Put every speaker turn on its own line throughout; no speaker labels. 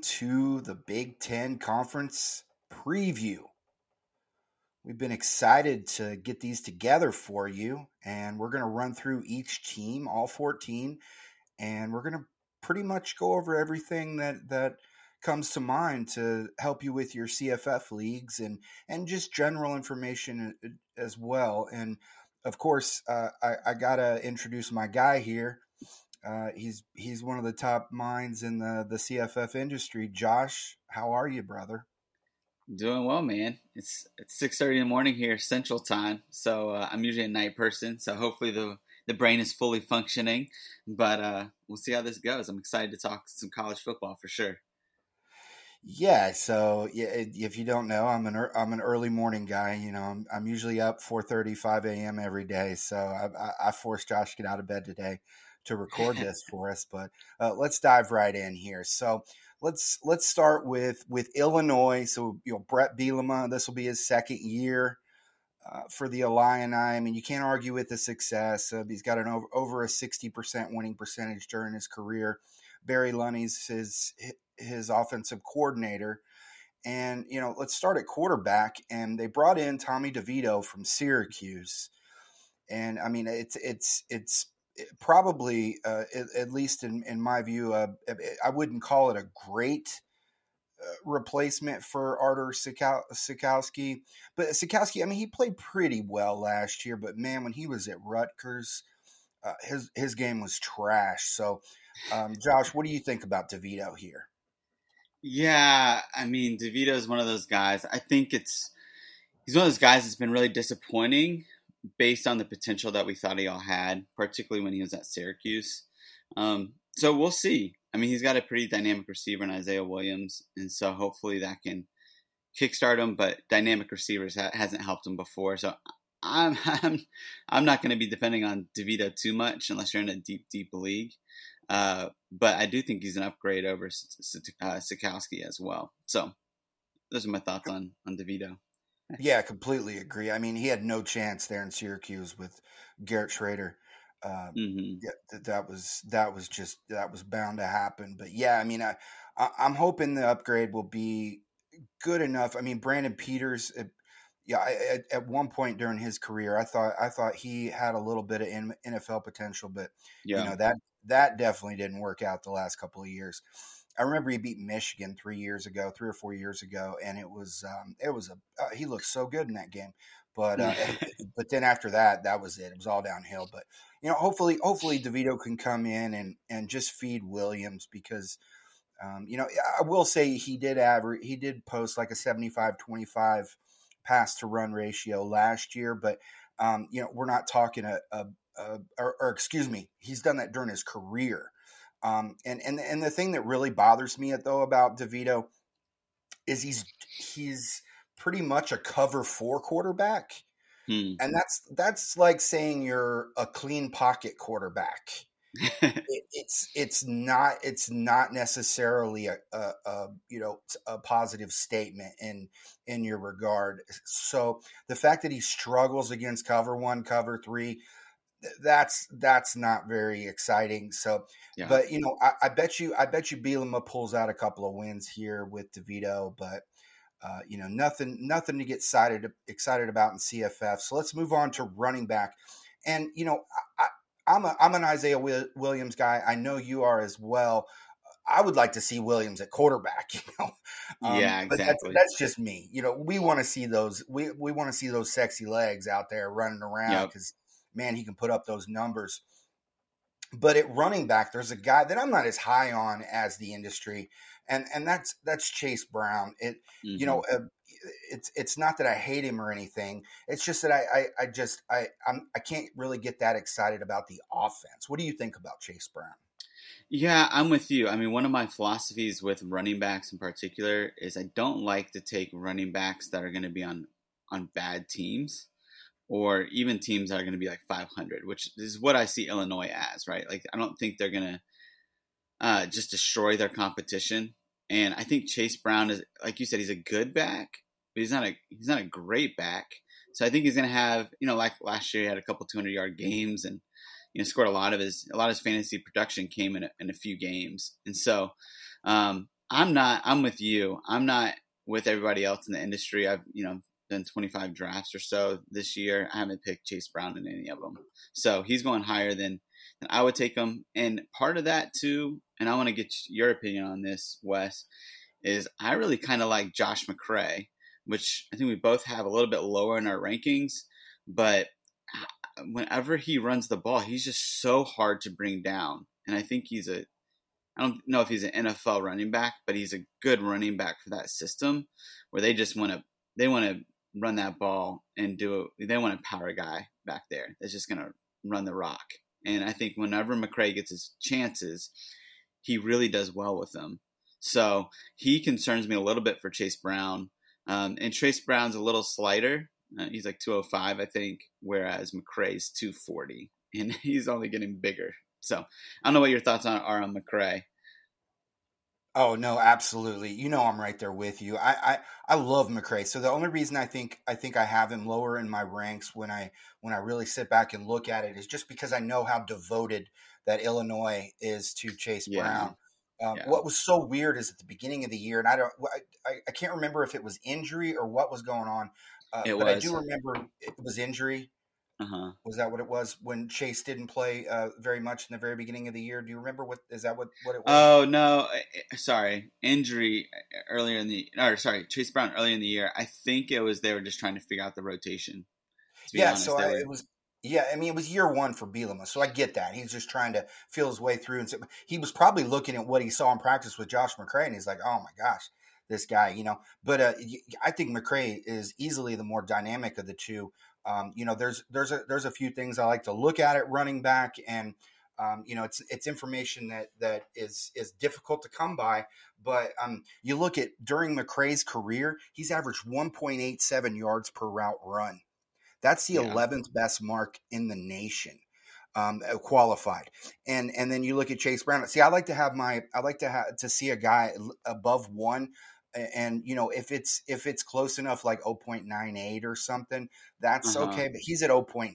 to the Big Ten Conference preview. We've been excited to get these together for you, and we're going to run through each team, all 14, and we're going to pretty much go over everything that that comes to mind to help you with your CFF leagues and and just general information uh, as well. And of course, uh, I, I gotta introduce my guy here. Uh, he's he's one of the top minds in the the CFF industry. Josh, how are you, brother?
Doing well, man. It's it's six thirty in the morning here, Central Time. So uh, I'm usually a night person. So hopefully the the brain is fully functioning. But uh, we'll see how this goes. I'm excited to talk some college football for sure.
Yeah, so yeah, if you don't know, I'm an I'm an early morning guy. You know, I'm, I'm usually up 4:30, 5 a.m. every day. So I, I, I forced Josh to get out of bed today to record this for us. But uh, let's dive right in here. So let's let's start with with Illinois. So you know Brett Bielema, this will be his second year uh, for the Illini. I mean, you can't argue with the success. Uh, he's got an over, over a sixty percent winning percentage during his career. Barry Lunney's his his offensive coordinator. And you know, let's start at quarterback. And they brought in Tommy DeVito from Syracuse. And I mean, it's it's it's probably, uh, at, at, least in, in my view, uh, I wouldn't call it a great uh, replacement for Artur Sitkowski. But Sitkowski, I mean, he played pretty well last year. But man, when he was at Rutgers, uh, his his game was trash. So, um, Josh, what do you think about DeVito here?
Yeah, I mean, DeVito is one of those guys. I think it's he's one of those guys that's been really disappointing based on the potential that we thought he all had, particularly when he was at Syracuse. Um, so we'll see. I mean, he's got a pretty dynamic receiver in Isaiah Williams, and so hopefully that can kickstart him. But dynamic receivers ha- hasn't helped him before, so I'm I'm I'm not going to be depending on DeVito too much unless you're in a deep deep league. Uh, but I do think he's an upgrade over uh, Sitkowski as well. So those are my thoughts on on DeVito.
Yeah, completely agree. I mean, he had no chance there in Syracuse with Garrett Shrader. Um, mm-hmm. Yeah, that, that was that was just that was bound to happen. But yeah, I mean, I, I am hoping the upgrade will be good enough. I mean, Brandon Peters. It, yeah, I, at, at, one point during his career, I thought I thought he had a little bit of NFL potential, but yeah. you know that that definitely didn't work out the last couple of years. I remember he beat Michigan three years ago, three or four years ago, and it was um, it was a uh, he looked so good in that game. But uh, but then after that, that was it. It was all downhill. But you know, hopefully, hopefully Devito can come in and and just feed Williams because um, you know I will say he did average he did post like a 75-25 pass to run ratio last year, but um, you know we're not talking a, a, a or, or excuse me, he's done that during his career. Um, and and and the thing that really bothers me though about Devito is he's he's pretty much a cover four quarterback, hmm. and that's that's like saying you're a clean pocket quarterback. it, it's it's not it's not necessarily a, a, a, you know a positive statement in in your regard. So the fact that he struggles against cover one, cover three, that's that's not very exciting. So, yeah. but you know, I, I, bet you, I bet you, Bielema pulls out a couple of wins here with Devito, but uh, you know, nothing, nothing to get excited excited about in CFF. So let's move on to running back, and you know, I, am a I'm an Isaiah Williams guy. I know you are as well. I would like to see Williams at quarterback, you know.
Um, yeah, exactly.
But that's, that's, just me. You know, we want to see those. We we want to see those sexy legs out there running around because yep man, he can put up those numbers. But at running back, there's a guy that I'm not as high on as the industry, and and that's that's Chase Brown. It mm-hmm. you know uh, it's it's not that I hate him or anything. It's just that I I, I just I I'm, I can't really get that excited about the offense. What do you think about Chase Brown?
Yeah, I'm with you. I mean, one of my philosophies with running backs in particular is I don't like to take running backs that are going to be on on bad teams or even teams that are going to be like 500, which is what I see Illinois as, right? Like, I don't think they're going to uh, just destroy their competition. And I think Chase Brown is, like you said, he's a good back, but he's not a he's not a great back. So I think he's going to have, you know, like last year, he had a couple 200 yard games and you know scored a lot of his a lot of his fantasy production came in a, in a few games. And so Um, I'm not. I'm with you. I'm not with everybody else in the industry. I've you know done 25 drafts or so this year. I haven't picked Chase Brown in any of them, so he's going higher than, than I would take him. And part of that too, and I want to get your opinion on this, Wes, is I really kind of like Josh McCray, which I think we both have a little bit lower in our rankings, but whenever he runs the ball, he's just so hard to bring down. And I think he's a I don't know if he's an NFL running back, but he's a good running back for that system where they just want to they want to run that ball and do it. They want a power guy back there that's just going to run the rock. And I think whenever McCray gets his chances, he really does well with them. So he concerns me a little bit for Chase Brown. Um, and Chase Brown's a little slighter. Uh, he's like 205, I think, whereas McCray's 240, and he's only getting bigger. So I don't know what your thoughts are on McCray.
Oh no, absolutely. You know I'm right there with you. I, I I love McCray. So the only reason I think I think I have him lower in my ranks when I when I really sit back and look at it is just because I know how devoted that Illinois is to Chase yeah. Brown. Um, yeah. What was so weird is at the beginning of the year, and I don't, I, I can't remember if it was injury or what was going on, uh, but was. I do remember it was injury. Uh-huh. Was that what it was when Chase didn't play uh, very much in the very beginning of the year? Do you remember what is that what what it was?
Oh no, sorry, injury uh, earlier in the or sorry, Chase Brown earlier in the year. I think it was they were just trying to figure out the rotation.
Yeah, honest, so I, it was. Yeah, I mean it was year one for Bielema, so I get that he's just trying to feel his way through. And so, he was probably looking at what he saw in practice with Josh McCray, and he's like, "Oh my gosh, this guy," you know. But uh, I think McCray is easily the more dynamic of the two. Um, you know, there's there's a there's a few things I like to look at at running back, and um, you know, it's it's information that that is is difficult to come by. But um, you look at during McCray's career, he's averaged 1.87 yards per route run. That's the yeah. 11th best mark in the nation. Um, uh, qualified. And and then you look at Chase Brown. See, I like to have my I like to have to see a guy above one and you know if it's if it's close enough like 0.98 or something that's uh-huh. okay but he's at 0.9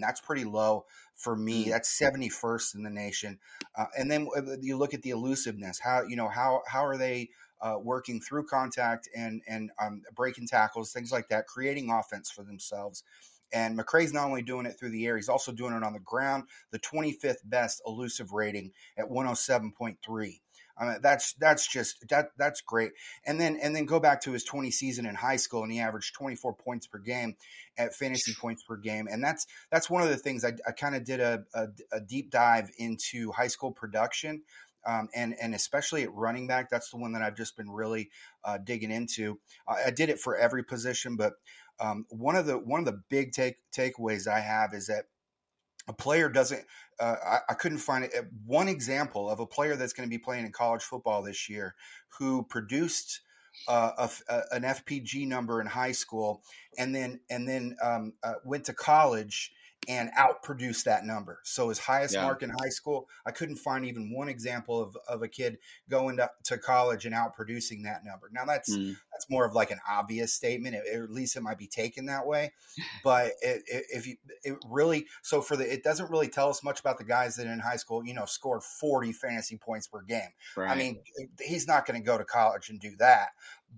that's pretty low for me mm-hmm. that's 71st in the nation uh, and then uh, you look at the elusiveness how you know how how are they uh, working through contact and and um, breaking tackles things like that creating offense for themselves and McCray's not only doing it through the air, he's also doing it on the ground. The 25th best elusive rating at 107.3. I mean, that's that's just that that's great. And then and then go back to his 20 season in high school, and he averaged 24 points per game at fantasy points per game. And that's that's one of the things I, I kind of did a, a, a, deep dive into high school production. Um, and and especially at running back, that's the one that I've just been really uh, digging into. I, I, did it for every position, but um, one of the one of the big take takeaways I have is that a player doesn't uh, I, I, couldn't find it, one example of a player that's going to be playing in college football this year who produced uh, a, a, an FPG number in high school and then and then um, uh, went to college and outproduce that number. So his highest yeah. mark in high school, I couldn't find even one example of, of a kid going to, to college and outproducing that number. Now that's mm. that's more of like an obvious statement, it, at least it might be taken that way. But it, it, if you it really so for the it doesn't really tell us much about the guys that in high school you know scored forty fantasy points per game. Right. I mean, he's not going to go to college and do that,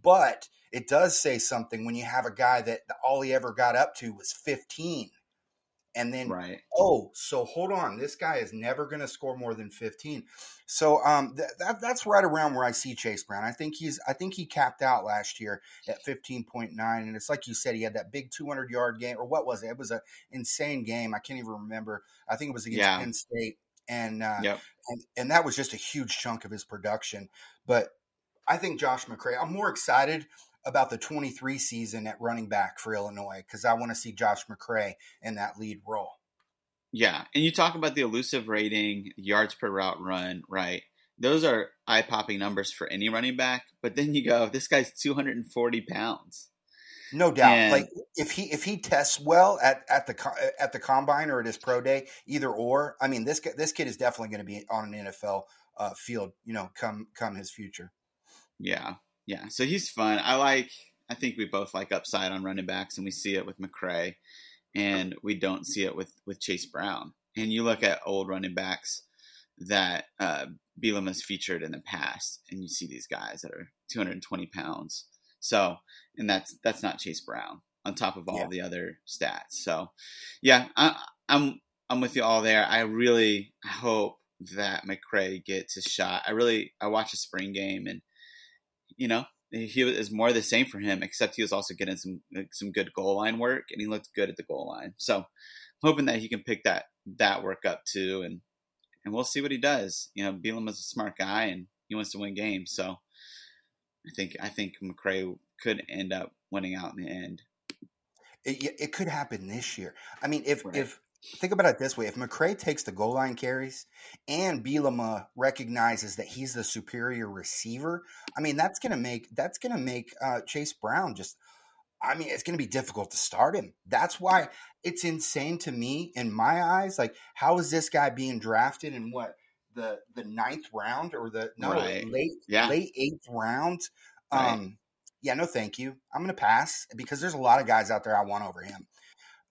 but it does say something when you have a guy that all he ever got up to was 15 and then right. oh so hold on this guy is never going to score more than 15 so um th- that, that's right around where i see chase brown i think he's i think he capped out last year at 15.9 and it's like you said he had that big 200 yard game or what was it it was an insane game i can't even remember i think it was against yeah. penn state and uh yep. and and that was just a huge chunk of his production but I think Josh McCray. I'm more excited about the 23 season at running back for Illinois because I want to see Josh McCray in that lead role.
Yeah, and you talk about the elusive rating, yards per route run, right? Those are eye popping numbers for any running back. But then you go, this guy's 240 pounds.
No doubt. And, like if he if he tests well at, at the at the combine or at his pro day, either or. I mean, this this kid is definitely going to be on an NFL uh, field. You know, come come his future.
Yeah, yeah, so he's fun. I like. I think we both like upside on running backs, and we see it with McCray, and we don't see it with with Chase Brown. And you look at old running backs that uh, has featured in the past, and you see these guys that are 220 pounds. So, and that's that's not Chase Brown on top of all yeah. the other stats. So, yeah, I, I'm I'm with you all there. I really hope that McCray gets a shot. I really I watched a spring game, and you know he was more the same for him, except he was also getting some some good goal line work, and he looked good at the goal line. So, I'm hoping that he can pick that that work up too, and and we'll see what he does. You know, Bielema is a smart guy, and he wants to win games. So, I think I think McCray could end up winning out in the end.
It, it could happen this year. I mean, if right. if think about it this way: if McCray takes the goal line carries and Bielema recognizes that he's the superior receiver, I mean that's going to make that's to make uh, Chase Brown just. I mean, it's going to be difficult to start him. That's why it's insane to me in my eyes. Like, how is this guy being drafted in what the the ninth round or the no right. late yeah. late eighth round? Right. Um, yeah, no, thank you. I'm going to pass because there's a lot of guys out there I want over him.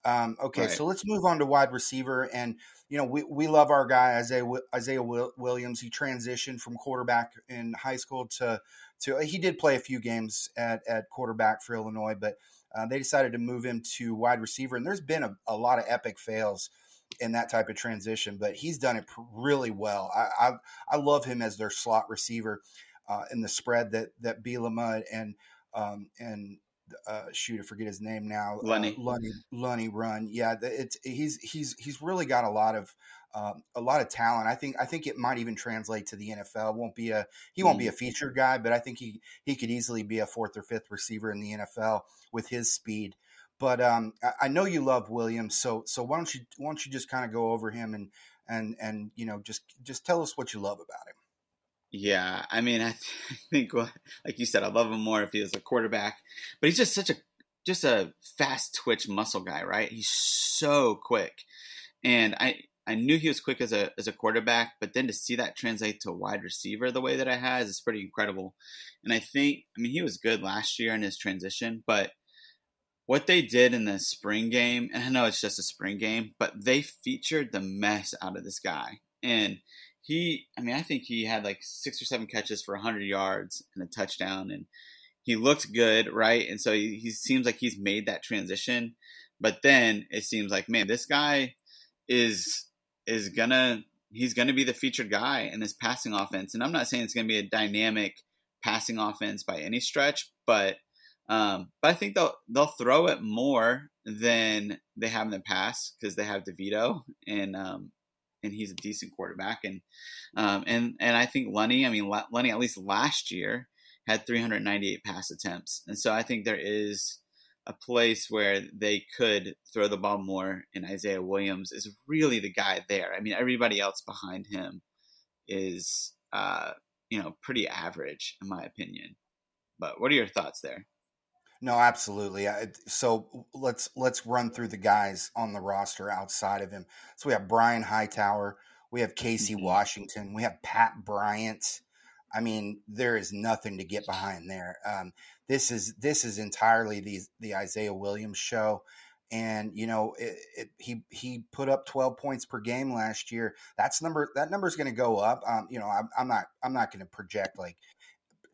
Um, okay, right. so let's move on to wide receiver, and you know we, we love our guy Isaiah Isaiah Williams. He transitioned from quarterback in high school to to he did play a few games at at quarterback for Illinois, but uh, they decided to move him to wide receiver. And there's been a, a, lot of epic fails in that type of transition, but he's done it really well. I I, I love him as their slot receiver uh, in the spread that that Bielema and um, and uh, shoot, I forget his name now.
Lunney.
Uh, Lunney run. Yeah, it's he's he's he's really got a lot of um, a lot of talent. I think I think it might even translate to the NFL. Won't be a he won't mm. be a featured guy, but I think he he could easily be a fourth or fifth receiver in the NFL with his speed. But um, I, I know you love Williams, so so why don't you why don't you just kind of go over him and and and you know just just tell us what you love about him.
Yeah, I mean, I, th- I think, like you said, I love him more if he was a quarterback. But he's just such a just a fast twitch muscle guy, right? He's so quick, and I I knew he was quick as a as a quarterback, but then to see that translate to a wide receiver the way that I has is pretty incredible. And I think, I mean, he was good last year in his transition, but what they did in the spring game, and I know it's just a spring game, but they featured the mess out of this guy, and he, I mean, I think he had like six or seven catches for 100 yards and a touchdown, and he looked good, right? And so he, he seems like he's made that transition. But then it seems like, man, this guy is is gonna he's gonna be the featured guy in this passing offense. And I'm not saying it's gonna be a dynamic passing offense by any stretch, but um, but I think they'll they'll throw it more than they have in the past because they have DeVito and um, and he's a decent quarterback. And um, and and I think Lunney, I mean Lunney, at least last year had 398 pass attempts, and so I think there is a place where they could throw the ball more. And Isaiah Williams is really the guy there. I mean, everybody else behind him is uh, you know pretty average in my opinion. But what are your thoughts there?
No, absolutely. So let's let's run through the guys on the roster outside of him. So we have Brian Hightower, we have Casey mm-hmm. Washington, we have Pat Bryant. I mean, there is nothing to get behind there. Um, this is this is entirely the the Isaiah Williams show, and you know it, it, he he put up 12 points per game last year. That's number that number is going to go up. Um, you know, I'm, I'm not I'm not going to project like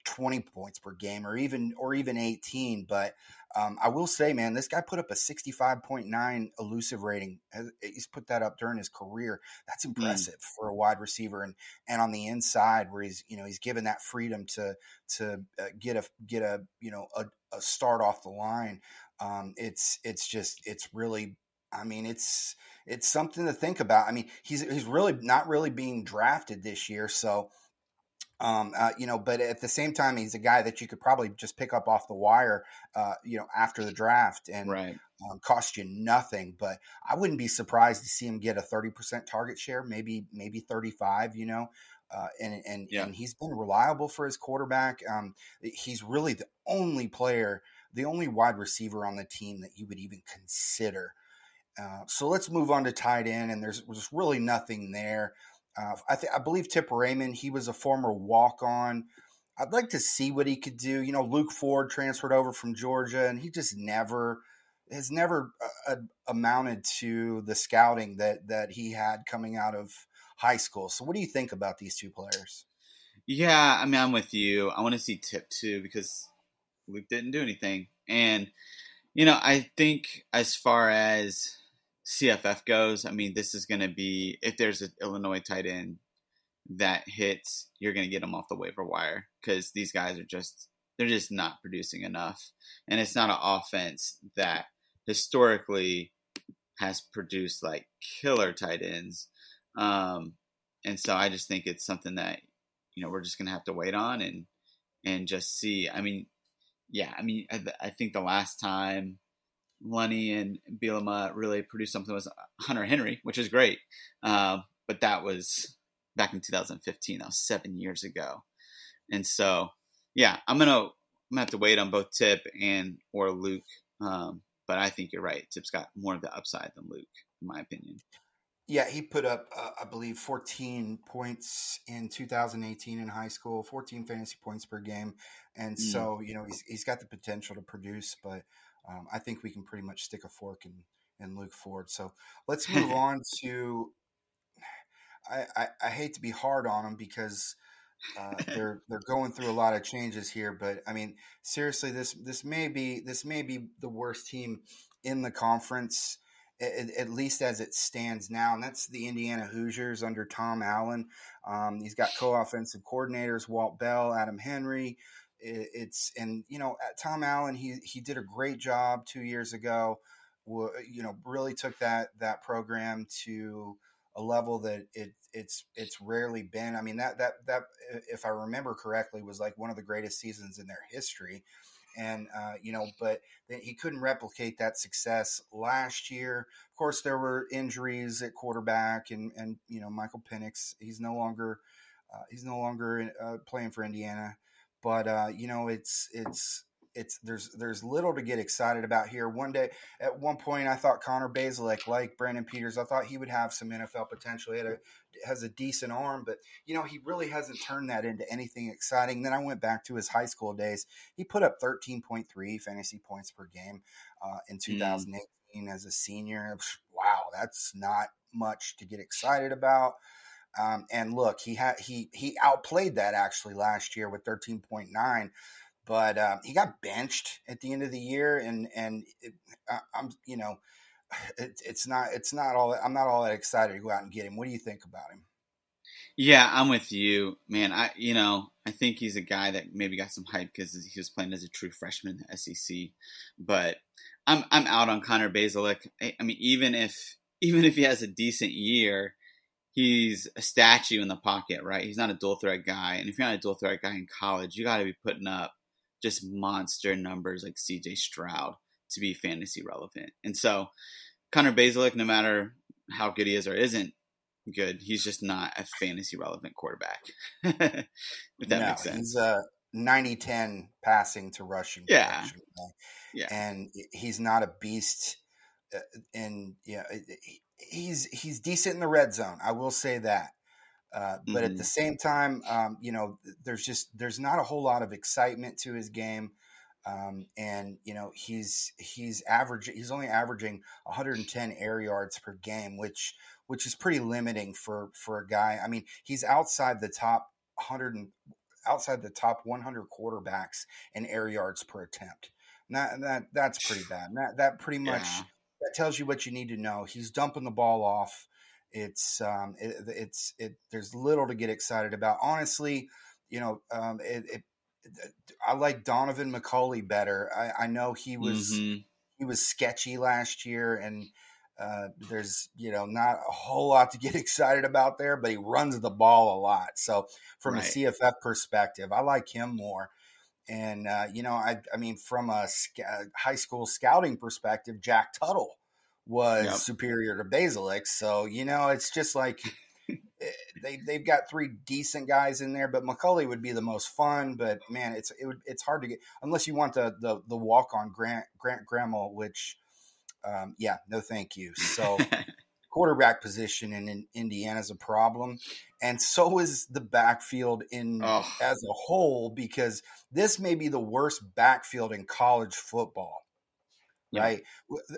20 points per game or even or even 18 but um, i will say man this guy put up a 65.9 elusive rating he's put that up during his career that's hmm. impressive mm. for a wide receiver and and on the inside where he's you know he's given that freedom to to uh, get a get a you know a, a start off the line um, it's it's just it's really I mean, it's it's something to think about. I mean, he's he's really not really being drafted this year, so um, uh, you know, but at the same time, he's a guy that you could probably just pick up off the wire, uh, you know, after the draft and
right.
um, cost you nothing. But I wouldn't be surprised to see him get a thirty percent target share, maybe maybe thirty five. You know, uh, and and yeah. and he's been reliable for his quarterback. Um, he's really the only player, the only wide receiver on the team that you would even consider. Uh, so let's move on to tight end, and there's there's really nothing there. Uh, I, th- I believe Tip Reiman, he was a former walk on. I'd like to see what he could do. You know, Luke Ford transferred over from Georgia, and he just never has never uh, uh amounted to the scouting that that he had coming out of high school. So, what do you think about these two players?
Yeah, I mean, I'm with you. I want to see Tip too because Luke didn't do anything, and you know, I think as far as CFF goes, I mean, this is going to be if there's an Illinois tight end that hits, you're going to get them off the waiver wire because these guys are just they're just not producing enough, and it's not an offense that historically has produced like killer tight ends. Um, and so I just think it's something that you know we're just going to have to wait on and and just see. I mean, yeah, I mean, I, I think the last time Lunney and Bielema really produced something was Hunter Henry, which is great. Uh, but that was back in 2015. That was seven years ago. And so, yeah, I'm gonna I'm gonna have to wait on both Tip and or Luke. Um, but I think you're right. Tip's got more of the upside than Luke, in my opinion.
Yeah, he put up, uh, I believe, 14 points in 2018 in high school, 14 fantasy points per game, and mm. so you know he's he's got the potential to produce. But um, I think we can pretty much stick a fork in in Luke Ford. So let's move on to. I, I, I hate to be hard on them because uh, they're they're going through a lot of changes here, but I mean seriously, this this may be this may be the worst team in the conference, at, at least as it stands now, and that's the Indiana Hoosiers under Tom Allen. Um, he's got co-offensive coordinators Walt Bell, Adam Henry. It, it's and you know Tom Allen he he did a great job two years ago. You know, really took that that program to a level that it it's it's rarely been. I mean that that that if I remember correctly was like one of the greatest seasons in their history, and uh, you know, but he couldn't replicate that success last year. Of course, there were injuries at quarterback, and and you know Michael Penix he's no longer uh, he's no longer uh, playing for Indiana, but uh, you know it's it's it's there's there's little to get excited about here. One day, at one point, I thought Connor Bazelak, like Brandon Peters, I thought he would have some NFL potential. He had a has a decent arm, but you know he really hasn't turned that into anything exciting. Then I went back to his high school days. He put up 13.3 fantasy points per game uh, in 2018 mm. as a senior. Wow, that's not much to get excited about. Um, and look, he had he he outplayed that actually last year with 13.9 but um, he got benched at the end of the year, and and it, I, am you know, it, it's not it's not all I'm not all that excited to go out and get him. What do you think about him?
Yeah, I'm with you, man. I you know I think he's a guy that maybe got some hype because he was playing as a true freshman in the SEC, but I'm I'm out on Connor Bazelak. I, I mean, even if even if he has a decent year, he's a statue in the pocket, right? He's not a dual threat guy, and if you're not a dual threat guy in college, you got to be putting up just monster numbers like CJ Stroud to be fantasy relevant. And so Connor Bazelak, no matter how good he is or isn't good, he's just not a fantasy relevant quarterback. if that no, makes sense.
He's a 90 10 passing to rushing.
Yeah.
Yeah. And he's not a beast. Uh, and yeah, he's he's decent in the red zone. I will say that. Uh, but mm-hmm. at the same time, um, you know, there's just there's not a whole lot of excitement to his game, um, and you know he's he's average he's only averaging 110 air yards per game, which which is pretty limiting for for a guy. I mean, he's outside the top 100 and outside the top 100 quarterbacks in air yards per attempt. that that that's pretty bad. that that pretty much yeah. That tells you what you need to know. He's dumping the ball off. It's um, it, it's it. There's little to get excited about. Honestly, you know, um, it, it, I like Donovan McCulley better. I, I know he was mm-hmm. he was sketchy last year, and uh, there's you know not a whole lot to get excited about there, but he runs the ball a lot. So from right. a CFF perspective, I like him more. And uh, you know, I I mean, from a sc- high school scouting perspective, Jack Tuttle was yep. superior to Bazelak. So, you know, it's just like eh, they they've got three decent guys in there, but McCulley would be the most fun. But man, it's it would it's hard to get unless you want the the, the walk on Grant Grant Gremel, which um, yeah, no thank you. So quarterback position in, in Indiana is a problem, and so is the backfield in oh. as a whole because this may be the worst backfield in college football. right?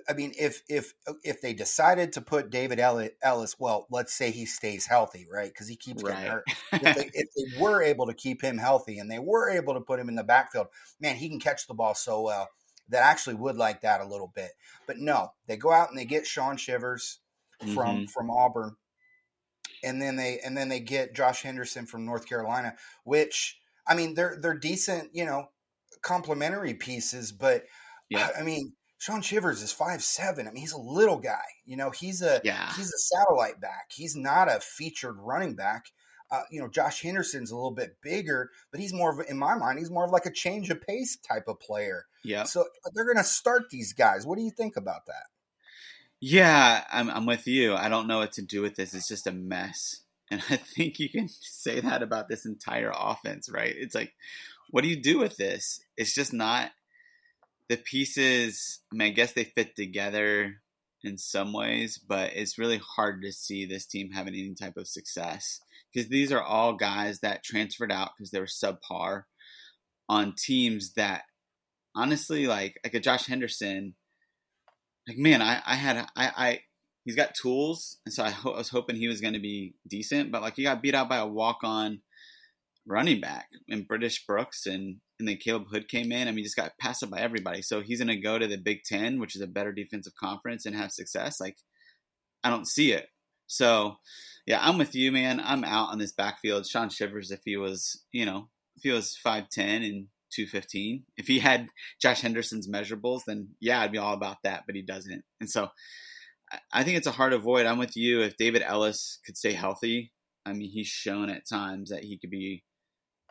I mean, if if if they decided to put David Ellis, well, let's say he stays healthy, right? Because he keeps getting right. hurt. if, they, if, they, were able to keep him healthy and they were able to put him in the backfield, man, he can catch the ball so well. That actually would like that a little bit, but no, they go out and they get Shaun Shivers from mm-hmm. from Auburn, and then they and then they get Josh Henderson from North Carolina, which I mean they're they're decent, you know, complementary pieces, but yeah. I mean Shaun Shivers is five seven. I mean, he's a little guy. You know, he's a yeah. he's a satellite back. He's not a featured running back. Uh, you know, Josh Henderson's a little bit bigger, but he's more of, in my mind, he's more of like a change of pace type of player.
Yeah.
So they're going to start these guys. What do you think about that?
Yeah, I'm, I'm with you. I don't know what to do with this. It's just a mess. And I think you can say that about this entire offense, right? It's like, what do you do with this? It's just not the pieces, I mean, I guess they fit together in some ways, but it's really hard to see this team having any type of success because these are all guys that transferred out because they were subpar on teams that honestly, like like a Josh Henderson, like man, I I had I I he's got tools, and so I, ho- I was hoping he was going to be decent, but like he got beat out by a walk on running back in British Brooks and and then Caleb Hood came in. I mean, just got passed up by everybody. So he's going to go to the Big Ten, which is a better defensive conference, and have success. Like, I don't see it. So, yeah, I'm with you, man. I'm out on this backfield. Shaun Shivers, if he was, you know, if he was five ten and two fifteen, if he had Josh Henderson's measurables, then yeah, I'd be all about that. But he doesn't, and so I think it's a hard avoid. I'm with you. If David Ellis could stay healthy, I mean, he's shown at times that he could be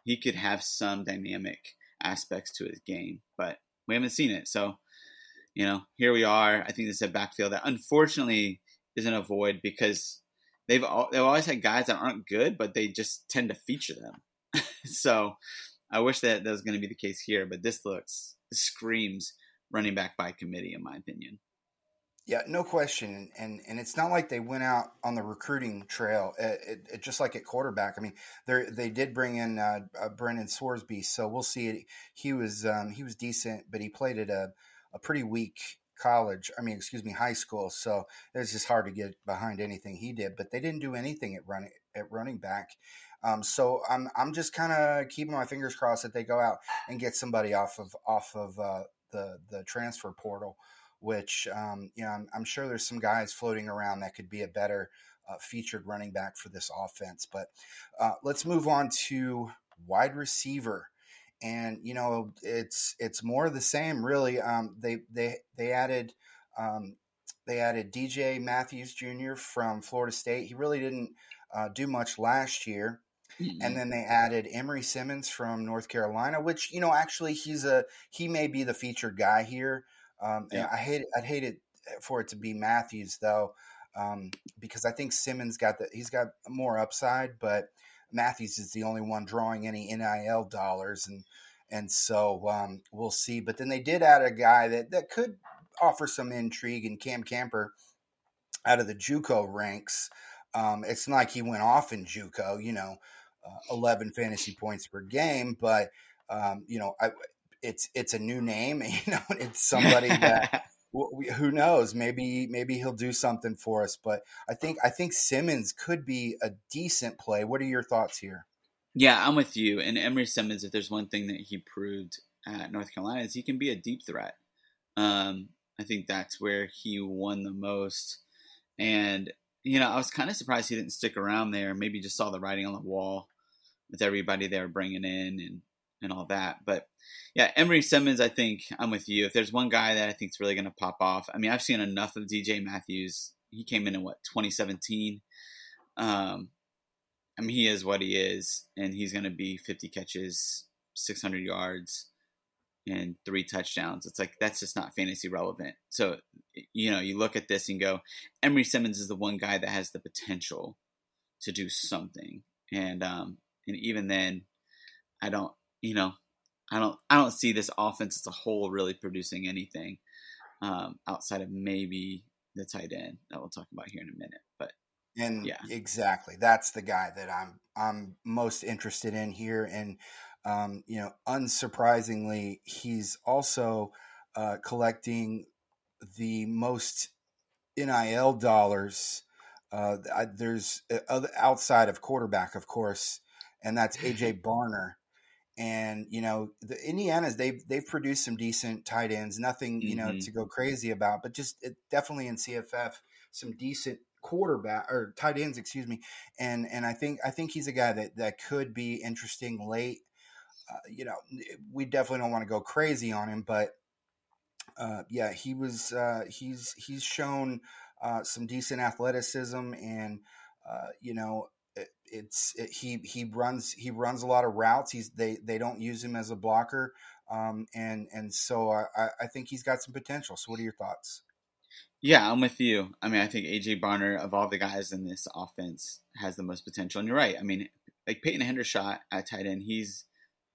he could have some dynamic aspects to his game, but we haven't seen it. So, you know, here we are. I think this is a backfield that unfortunately isn't a void because they've all, they've always had guys that aren't good, but they just tend to feature them. so, I wish that that was going to be the case here, but this looks this screams running back by committee, in my opinion.
Yeah, no question, and and it's not like they went out on the recruiting trail. It, it, it just like at quarterback. I mean, they they did bring in uh, uh, Brendan Sorsby, so we'll see. It. He was um, he was decent, but he played at a a pretty weak college. I mean, excuse me, high school. So it's just hard to get behind anything he did. But they didn't do anything at running at running back. Um, so I'm I'm just kind of keeping my fingers crossed that they go out and get somebody off of off of uh, the the transfer portal which um, you know I'm, I'm, sure there's some guys floating around that could be a better uh, featured running back for this offense. But uh, let's move on to wide receiver, and you know it's it's more of the same really. Um, they they they added. Um, they added DJ Matthews Jr. from Florida State. He really didn't uh, do much last year. Mm-hmm. And then they added Emery Simmons from North Carolina, which you know actually he's a he may be the featured guy here. Um, yeah. I hate I'd hate it for it to be Matthews though, um, because I think Simmons got the he's got more upside, but Matthews is the only one drawing any NIL dollars, and and so um, we'll see. But then they did add a guy that that could offer some intrigue, in Cam Camper out of the JUCO ranks. Um, it's not like he went off in JUCO, you know, uh, 11 fantasy points per game, but um, you know, I, it's it's a new name. You know, it's somebody that who knows. Maybe maybe he'll do something for us. But I think I think Simmons could be a decent play. What are your thoughts here?
Yeah, I'm with you. And Emery Simmons, if there's one thing that he proved at North Carolina, is he can be a deep threat. Um, I think that's where he won the most. And you know, I was kind of surprised he didn't stick around there. Maybe just saw the writing on the wall with everybody they were bringing in and and all that. But yeah, Emery Simmons, I think I'm with you. If there's one guy that I think is really going to pop off, I mean, I've seen enough of DJ Matthews. He came in in what 2017. Um, I mean, he is what he is, and he's going to be 50 catches, 600 yards, and three touchdowns. It's like that's just not fantasy relevant. So, you know, you look at this and go, Emery Simmons is the one guy that has the potential to do something, and um, and even then, I don't, you know, I don't I don't see this offense as a whole really producing anything um, outside of maybe the tight end that we'll talk about here in a minute. But
and yeah, exactly, that's the guy that I'm I'm most interested in here. And um, you know, unsurprisingly, he's also uh, collecting the most NIL dollars. Uh, there's uh, outside of quarterback, of course, and that's AJ Barner. And you know the Indiana's they've they've produced some decent tight ends, nothing you know mm-hmm. to go crazy about, but just it, definitely in CFF some decent quarterback or tight ends, excuse me. And and I think I think he's a guy that that could be interesting late. Uh, you know, we definitely don't want to go crazy on him, but uh, yeah, he was uh, he's he's shown uh, some decent athleticism, and uh, you know, it's it, he he runs he runs a lot of routes. He's they they don't use him as a blocker, um, and and so I, I think he's got some potential. So, what are your thoughts?
Yeah, I'm with you. I mean, I think AJ Barner of all the guys in this offense has the most potential. And you're right. I mean, like Peyton Hendershot at tight end, he's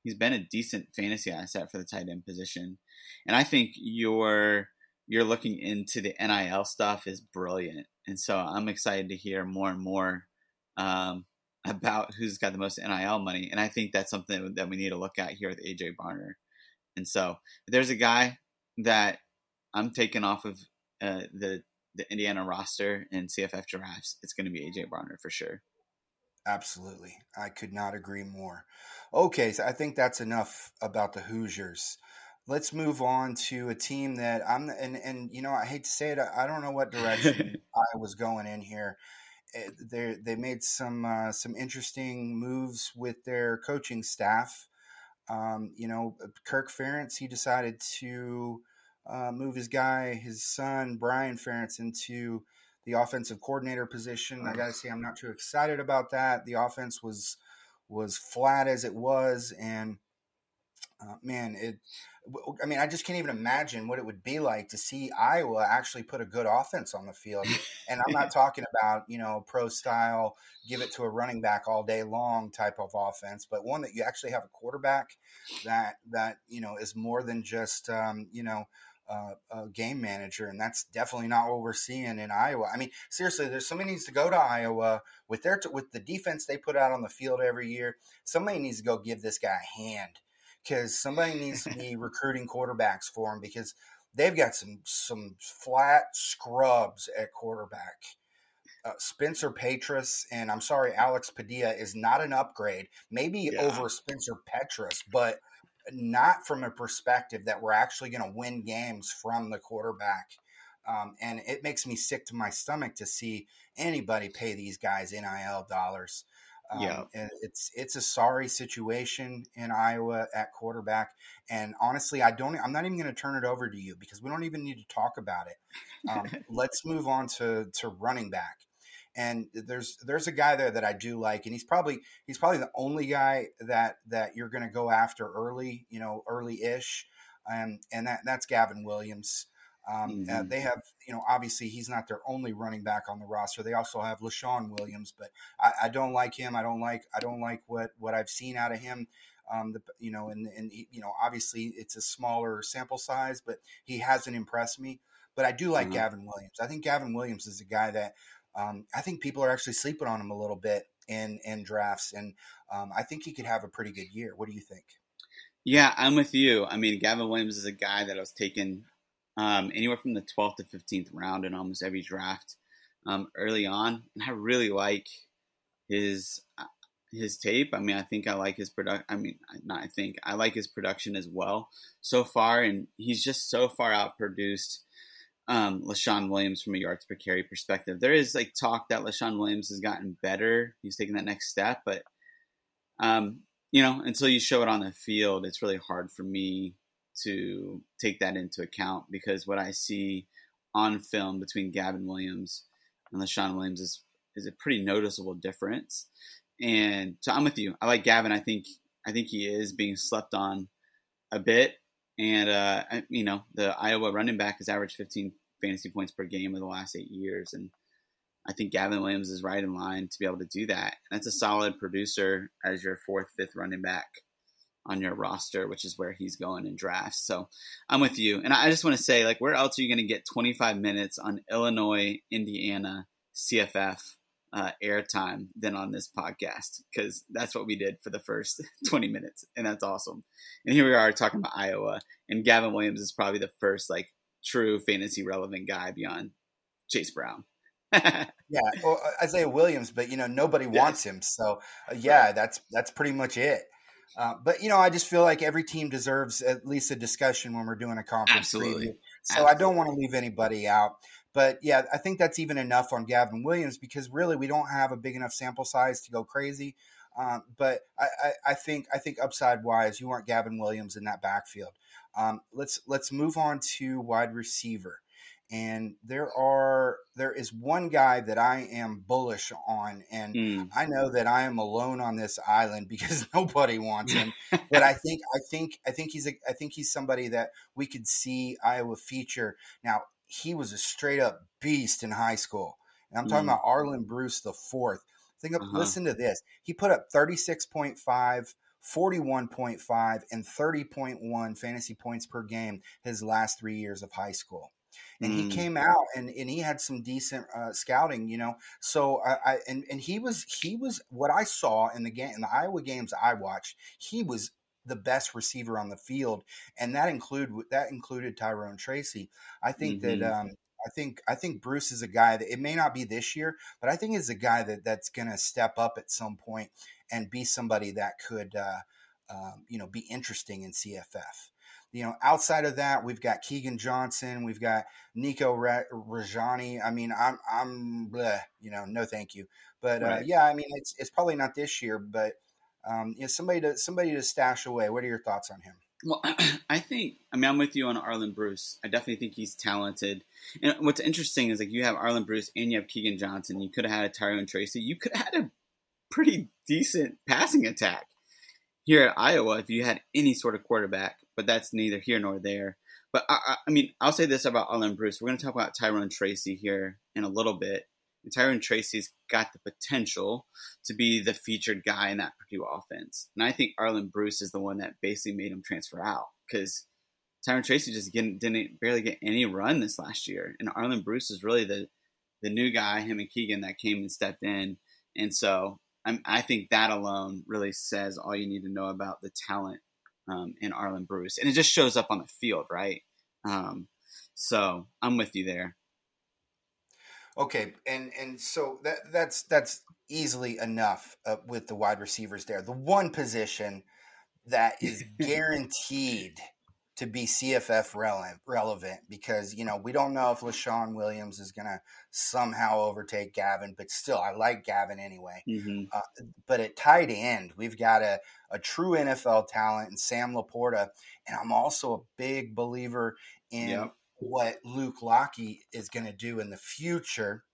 he's been a decent fantasy asset for the tight end position. And I think you're you're looking into the NIL stuff is brilliant. And so I'm excited to hear more and more um, about who's got the most NIL money. And I think that's something that we need to look at here with AJ Barner. And so there's a guy that I'm taking off of uh, the the Indiana roster and CFF giraffes. it's going to be AJ Barner for sure.
Absolutely, I could not agree more. Okay, so I think that's enough about the Hoosiers. Let's move on to a team that I'm and and you know I hate to say it, I don't know what direction I was going in here. Eh, they they made some uh, some interesting moves with their coaching staff. Um, you know, Kirk Ferentz he decided to uh, move his guy, his son Brian Ferentz, into the offensive coordinator position. I got to say, I'm not too excited about that. The offense was was flat as it was, and uh, man, it. I mean, I just can't even imagine what it would be like to see Iowa actually put a good offense on the field. And I'm not talking about you know pro style, give it to a running back all day long type of offense, but one that you actually have a quarterback that that you know is more than just um, you know uh, a game manager, and that's definitely not what we're seeing in Iowa. I mean, seriously, there's somebody needs to go to Iowa with their with the defense they put out on the field every year. Somebody needs to go give this guy a hand because somebody needs to be recruiting quarterbacks for them because they've got some some flat scrubs at quarterback. Uh, Spencer Petras and I'm sorry, Alex Padilla is not an upgrade. Maybe yeah. over Spencer Petras, but not from a perspective that we're actually going to win games from the quarterback. Um, and it makes me sick to my stomach to see anybody pay these guys NIL dollars. Um, yeah, it's it's a sorry situation in Iowa at quarterback, and honestly, I don't. I'm not even going to turn it over to you because we don't even need to talk about it. Um, let's move on to to running back and there's there's a guy there that I do like, and he's probably he's probably the only guy that that you're going to go after early, you know, early ish, and and that that's Gavin Williams. Um, mm-hmm. uh, they have, you know, obviously he's not their only running back on the roster. They also have Leshon Williams, but I, I don't like him. I don't like I don't like what what I've seen out of him. Um, the, you know, and and he, you know, obviously it's a smaller sample size, but he hasn't impressed me. But I do like mm-hmm. Gavin Williams. I think Gavin Williams is a guy that um, I think people are actually sleeping on him a little bit in in drafts, and um, I think he could have a pretty good year. What do you think?
Yeah, I'm with you. I mean, Gavin Williams is a guy that I was taken um, anywhere from the 12th to 15th round in almost every draft um, early on, and I really like his uh, his tape. I mean, I think I like his product. I mean, not I think I like his production as well so far, and he's just so far outproduced um, Leshon Williams from a yards per carry perspective. There is like talk that Leshon Williams has gotten better. He's taking that next step, but um, you know, until you show it on the field, it's really hard for me to take that into account because what I see on film between Gavin Williams and Leshon Williams is is a pretty noticeable difference. And so I'm with you. I like Gavin. I think I think he is being slept on a bit. And, uh, you know, the Iowa running back has averaged 15 fantasy points per game in the last eight years. And I think Gavin Williams is right in line to be able to do that. And that's a solid producer as your fourth, fifth running back on your roster, which is where he's going in drafts. So I'm with you. And I just want to say, like, where else are you going to get 25 minutes on Illinois, Indiana, CFF uh, airtime than on this podcast because that's what we did for the first 20 minutes, and that's awesome. And here we are talking about Iowa, and Gavin Williams is probably the first like true fantasy relevant guy beyond Chase Brown.
yeah, well, uh, Isaiah Williams, but you know nobody wants him, so uh, yeah, that's that's pretty much it. Uh, but you know, I just feel like every team deserves at least a discussion when we're doing a conference
Absolutely.
preview. So Absolutely. I don't want to leave anybody out. But yeah, I think that's even enough on Gavin Williams because really we don't have a big enough sample size to go crazy. Um, but I, I, I, think I think upside wise, you want Gavin Williams in that backfield. Um, let's let's move on to wide receiver and there are there is one guy that I am bullish on, and mm. I know that I am alone on this island because nobody wants him. but I think I think I think he's a, I think he's somebody that we could see Iowa feature. Now he was a straight up beast in high school, and I'm talking mm. about Arland Bruce the fourth. Think of uh-huh. listen to this. He put up 36.5. 41.5 and 30.1 fantasy points per game his last three years of high school and mm. he came out and, and he had some decent uh, scouting, you know. So I, I, and and he was he was what I saw in the game in the Iowa games I watched. He was the best receiver on the field, and that include that included Tyrone Tracy. I think mm-hmm. that um, I think I think Bruce is a guy that it may not be this year, but I think is a guy that that's going to step up at some point and be somebody that could uh, um, you know be interesting in CFF you know, outside of that, we've got Keegan Johnson, we've got Nico Ragaini. I mean, I'm, I'm, bleh, you know, no, thank you. But uh, right. uh, yeah, I mean, it's it's probably not this year, but um, you know, somebody to somebody to stash away. What are your thoughts on him?
Well, I think I mean I'm with you on Arland Bruce. I definitely think he's talented. And what's interesting is like you have Arland Bruce and you have Keegan Johnson. You could have had a Tyrone Tracy. You could have had a pretty decent passing attack here at Iowa if you had any sort of quarterback but that's neither here nor there. But I, I mean, I'll say this about Arland Bruce. We're going to talk about Tyrone Tracy here in a little bit. And Tyrone Tracy's got the potential to be the featured guy in that Purdue offense. And I think Arland Bruce is the one that basically made him transfer out because Tyrone Tracy just didn't, didn't barely get any run this last year. And Arland Bruce is really the the new guy, him and Keegan, that came and stepped in. And so I'm, I think that alone really says all you need to know about the talent um, in Arland Bruce, and it just shows up on the field, right? Um, so I'm with you there.
Okay, and and so that that's that's easily enough uh, with the wide receivers there. The one position that is guaranteed to be CFF relevant, relevant because you know we don't know if Leshon Williams is going to somehow overtake Gavin, but still I like Gavin anyway. Mm-hmm. Uh, but at tight end, we've got a a true NFL talent in Sam LaPorta, and I'm also a big believer in yep. what Luke Lachey is going to do in the future.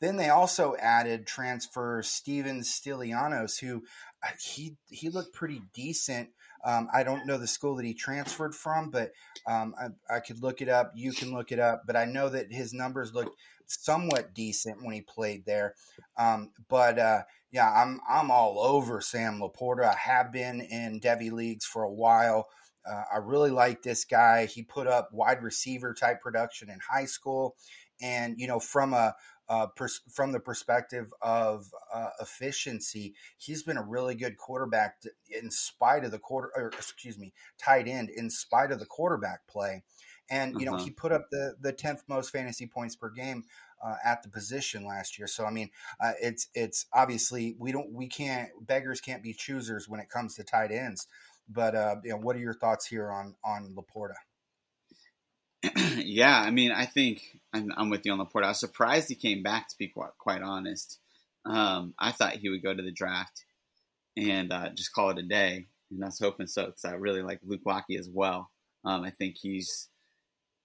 Then they also added transfer Steven Stilianos, who uh, he he looked pretty decent um, I don't know the school that he transferred from, but um, I, I, could look it up. You can look it up. But I know that his numbers looked somewhat decent when he played there. Um, but uh, yeah, I'm I'm all over Sam LaPorta. I have been in Devy leagues for a while. Uh, I really like this guy. He put up wide receiver type production in high school, and you know from a uh, pers- from the perspective of uh, efficiency, he's been a really good quarterback to, in spite of the quarter, or excuse me, tight end in spite of the quarterback play. And you uh-huh. know he put up the the tenth most fantasy points per game uh, at the position last year. So I mean, uh, it's it's obviously we don't we can't beggars can't be choosers when it comes to tight ends. But uh, you know, what are your thoughts here on on LaPorta?
yeah, I mean, I think I'm, I'm, with you on LaPorta. I was surprised he came back, to be quite, quite honest. Um, I thought he would go to the draft and uh, just call it a day, and I was hoping so because I really like Luke Lachey as well. Um, I think he's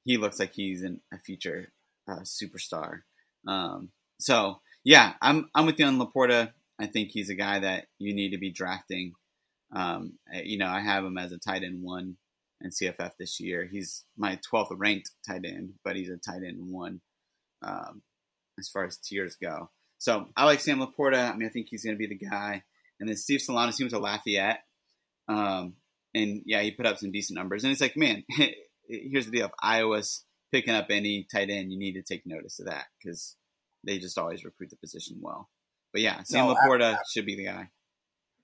he looks like he's a future uh, superstar. Um, so yeah, I'm I'm with you on LaPorta. I think he's a guy that you need to be drafting. Um, you know, I have him as a tight end one in CFF this year. He's my 12th ranked tight end, but he's a tight end one um, as far as tiers go. So I like Sam LaPorta. I mean, I think he's going to be the guy. And then Steve Solana, he went to Lafayette. Um, and yeah, he put up some decent numbers. And it's like, man, here's the deal. If Iowa's picking up any tight end, you need to take notice of that because they just always recruit the position well. But yeah, Sam no, LaPorta I, I, should be the guy.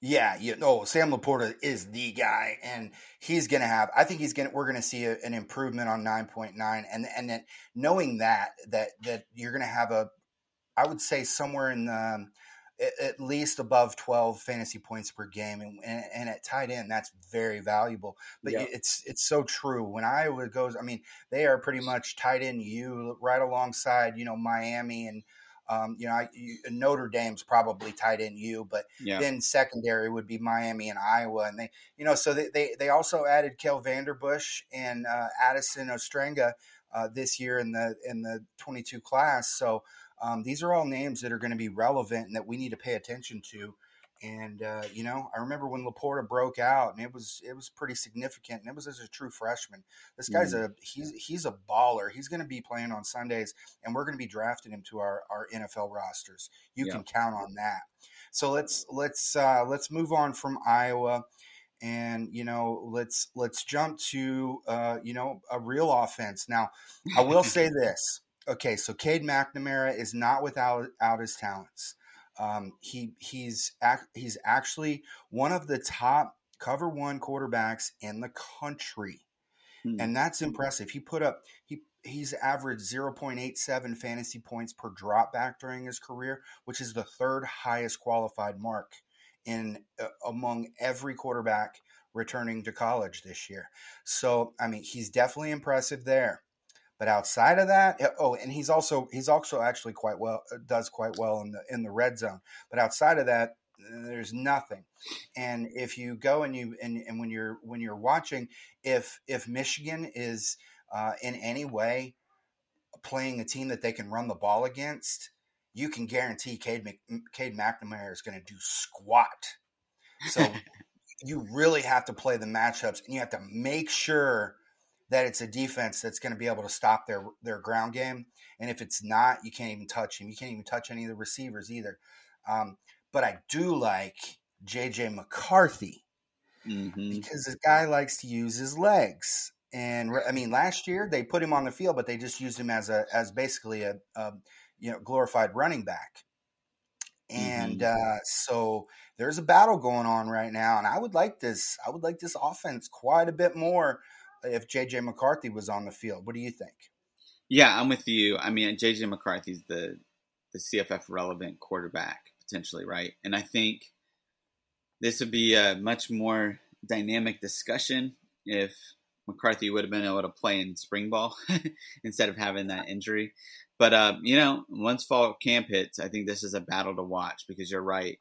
Yeah, you know, oh, Sam LaPorta is the guy, and he's going to have. I think he's going. to We're going to see a, an improvement on nine point nine, and and then knowing that that that you're going to have a, I would say somewhere in the um, at least above 12 fantasy points per game and, and, and at tight end that's very valuable but yeah. it's it's so true when iowa goes i mean they are pretty much tight end you right alongside you know miami and um, you know I, you, notre dame's probably tight end you but yeah. then secondary would be miami and iowa and they you know so they they, they also added kel vanderbush and uh, addison ostrenga uh, this year in the in the 22 class so um, these are all names that are going to be relevant and that we need to pay attention to. And uh, you know, I remember when LaPorta broke out, and it was it was pretty significant, and it was as a true freshman. This guy's mm. a he's he's a baller. He's going to be playing on Sundays, and we're going to be drafting him to our our NFL rosters. You yeah. can count on that. So let's let's uh, let's move on from Iowa, and you know let's let's jump to uh, you know a real offense. Now, I will say this: okay, so Cade McNamara is not without out his talents. Um, he he's ac- he's actually one of the top cover one quarterbacks in the country, hmm. and that's impressive. He put up he he's averaged 0.87 fantasy points per drop back during his career, which is the third highest qualified mark in uh, among every quarterback returning to college this year. So, I mean, he's definitely impressive there. But outside of that, oh, and he's also he's also actually quite well uh, does quite well in the in the red zone. But outside of that, there's nothing. And if you go and you and, and when you're when you're watching, if if Michigan is uh, in any way playing a team that they can run the ball against, you can guarantee Cade, Mc, Cade McNamara is going to do squat. So you really have to play the matchups, and you have to make sure that it's a defense that's going to be able to stop their their ground game. And if it's not, you can't even touch him. You can't even touch any of the receivers either. Um, but I do like JJ McCarthy mm-hmm. because this guy likes to use his legs. And I mean, last year they put him on the field, but they just used him as a as basically a, a you know glorified running back. And mm-hmm. uh, so there's a battle going on right now, and I would like this. I would like this offense quite a bit more if JJ McCarthy was on the field. What do you think?
Yeah, I'm with you. I mean, JJ McCarthy's the the CFF relevant quarterback potentially, right? And I think this would be a much more dynamic discussion if McCarthy would have been able to play in spring ball instead of having that injury. But uh, you know, once fall camp hits, I think this is a battle to watch because you're right.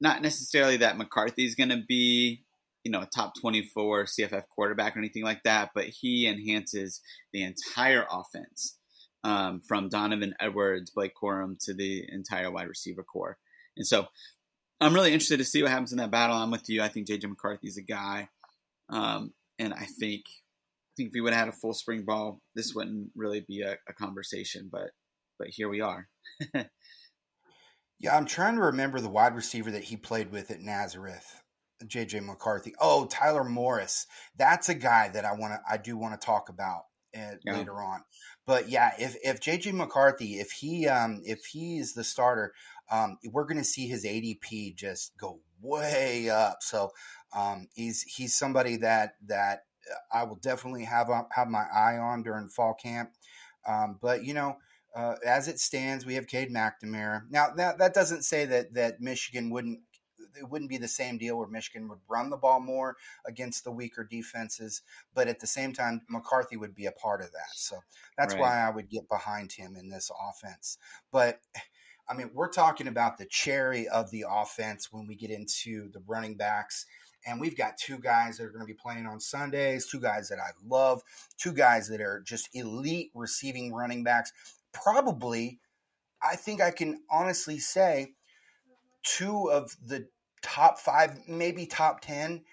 Not necessarily that McCarthy's going to be you know, a top 24 CFF quarterback or anything like that, but he enhances the entire offense um, from Donovan Edwards, Blake Corum to the entire wide receiver core. And so I'm really interested to see what happens in that battle. I'm with you. I think JJ McCarthy's a guy. Um, and I think I think if we would have had a full spring ball, this wouldn't really be a, a conversation, but but here we are.
yeah, I'm trying to remember the wide receiver that he played with at Nazareth. JJ McCarthy. Oh, Tyler Morris. That's a guy that I want to I do want to talk about uh, yeah. later on. But yeah, if if JJ McCarthy, if he um if he's the starter, um we're going to see his ADP just go way up. So um he's he's somebody that that I will definitely have have my eye on during fall camp. Um, but you know, uh, as it stands, we have Cade McNamara. Now that that doesn't say that that Michigan wouldn't it wouldn't be the same deal where Michigan would run the ball more against the weaker defenses, but at the same time, McCarthy would be a part of that. So that's right. why I would get behind him in this offense. But I mean, we're talking about the cherry of the offense when we get into the running backs. And we've got two guys that are going to be playing on Sundays, two guys that I love, two guys that are just elite receiving running backs. Probably, I think I can honestly say, two of the top five, maybe top 10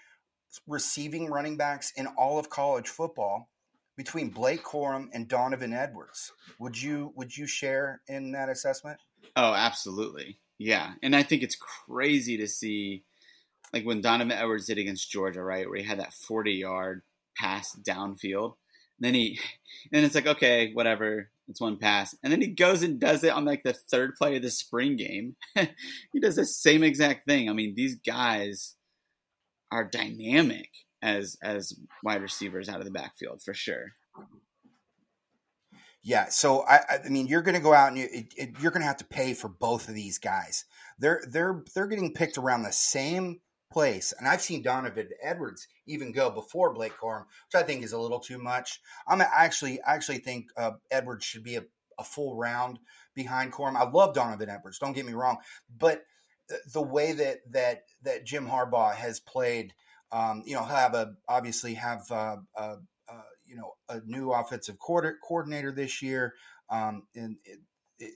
receiving running backs in all of college football between Blake Corum and Donovan Edwards. Would you would you share in that assessment?
Oh, absolutely. Yeah. And I think it's crazy to see like when Donovan Edwards did against Georgia, right, where he had that 40 yard pass downfield. And then he, and it's like, okay, whatever. It's one pass. And then he goes and does it on like the third play of the spring game. he does the same exact thing. I mean, these guys are dynamic as as wide receivers out of the backfield for sure.
Yeah, so I, I mean, you're going to go out and you, you're going to have to pay for both of these guys. They're they're they're getting picked around the same place, and I've seen Donovan Edwards even go before Blake Corum, which I think is a little too much. I'm actually I actually think uh, Edwards should be a, a full round behind Corum. I love Donovan Edwards. Don't get me wrong, but the way that that that Jim Harbaugh has played, um, you know, have a obviously have uh, uh, you know a new offensive coordinator this year. Um, and it, it,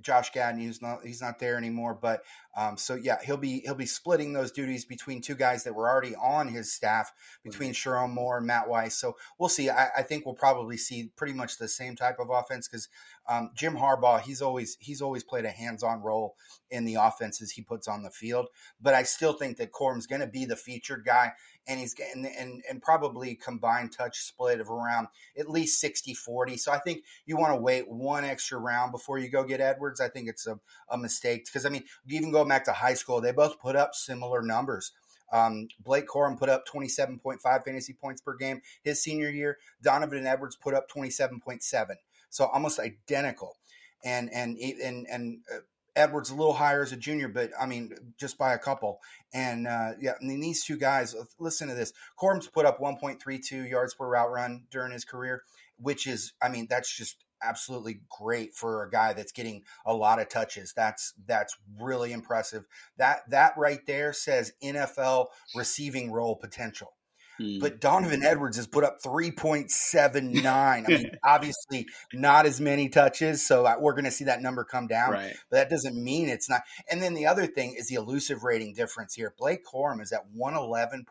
Josh Gattis, he's not he's not there anymore. But um, so yeah, he'll be he'll be splitting those duties between two guys that were already on his staff, between. Sherrone Moore and Matt Weiss. So we'll see. I, I think we'll probably see pretty much the same type of offense because um, Jim Harbaugh he's always he's always played a hands on role in the offenses he puts on the field. But I still think that Corum's going to be the featured guy, and he's getting and, and probably combined touch split of around at least 60-40. So I think you want to wait one extra round before you go get Edwards. I think it's a, a mistake because I mean even going back to high school, they both put up similar numbers. Um, Blake Corum put up 27.5 fantasy points per game his senior year. Donovan Edwards put up 27.7, so almost identical. And and and and uh, Edwards a little higher as a junior, but I mean, just by a couple. And uh, yeah, I mean, these two guys, listen to this. Corum's put up 1.32 yards per route run during his career, which is, I mean, that's just absolutely great for a guy that's getting a lot of touches. That's that's really impressive. That that right there says NFL receiving role potential. Hmm. But Donovan Edwards has put up 3.79. I mean, obviously not as many touches, so we're going to see that number come down. Right. But that doesn't mean it's not. And then the other thing is the elusive rating difference here. Blake Corum is at 111.5,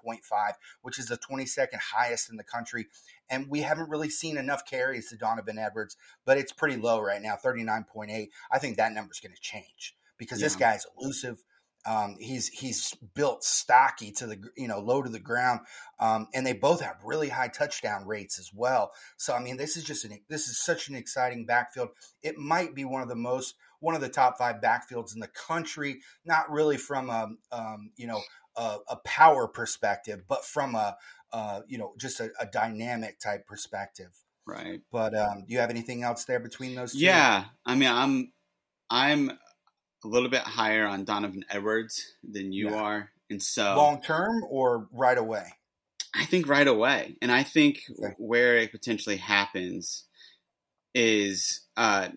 which is the 22nd highest in the country. And we haven't really seen enough carries to Donovan Edwards, but it's pretty low right now, 39.8. I think that number's going to change because yeah. this guy's elusive. Um, he's he's built stocky to the you know low to the ground, um, and they both have really high touchdown rates as well. So I mean, this is just an this is such an exciting backfield. It might be one of the most one of the top five backfields in the country. Not really from a um, you know a, a, power perspective, but from a uh, you know just a, a, dynamic type perspective.
Right.
But um, do you have anything else there between those two?
Yeah, I mean, I'm I'm a little bit higher on Donovan Edwards than you yeah. are, and so
long term or right away.
I think right away, and I think okay. where it potentially happens is uh,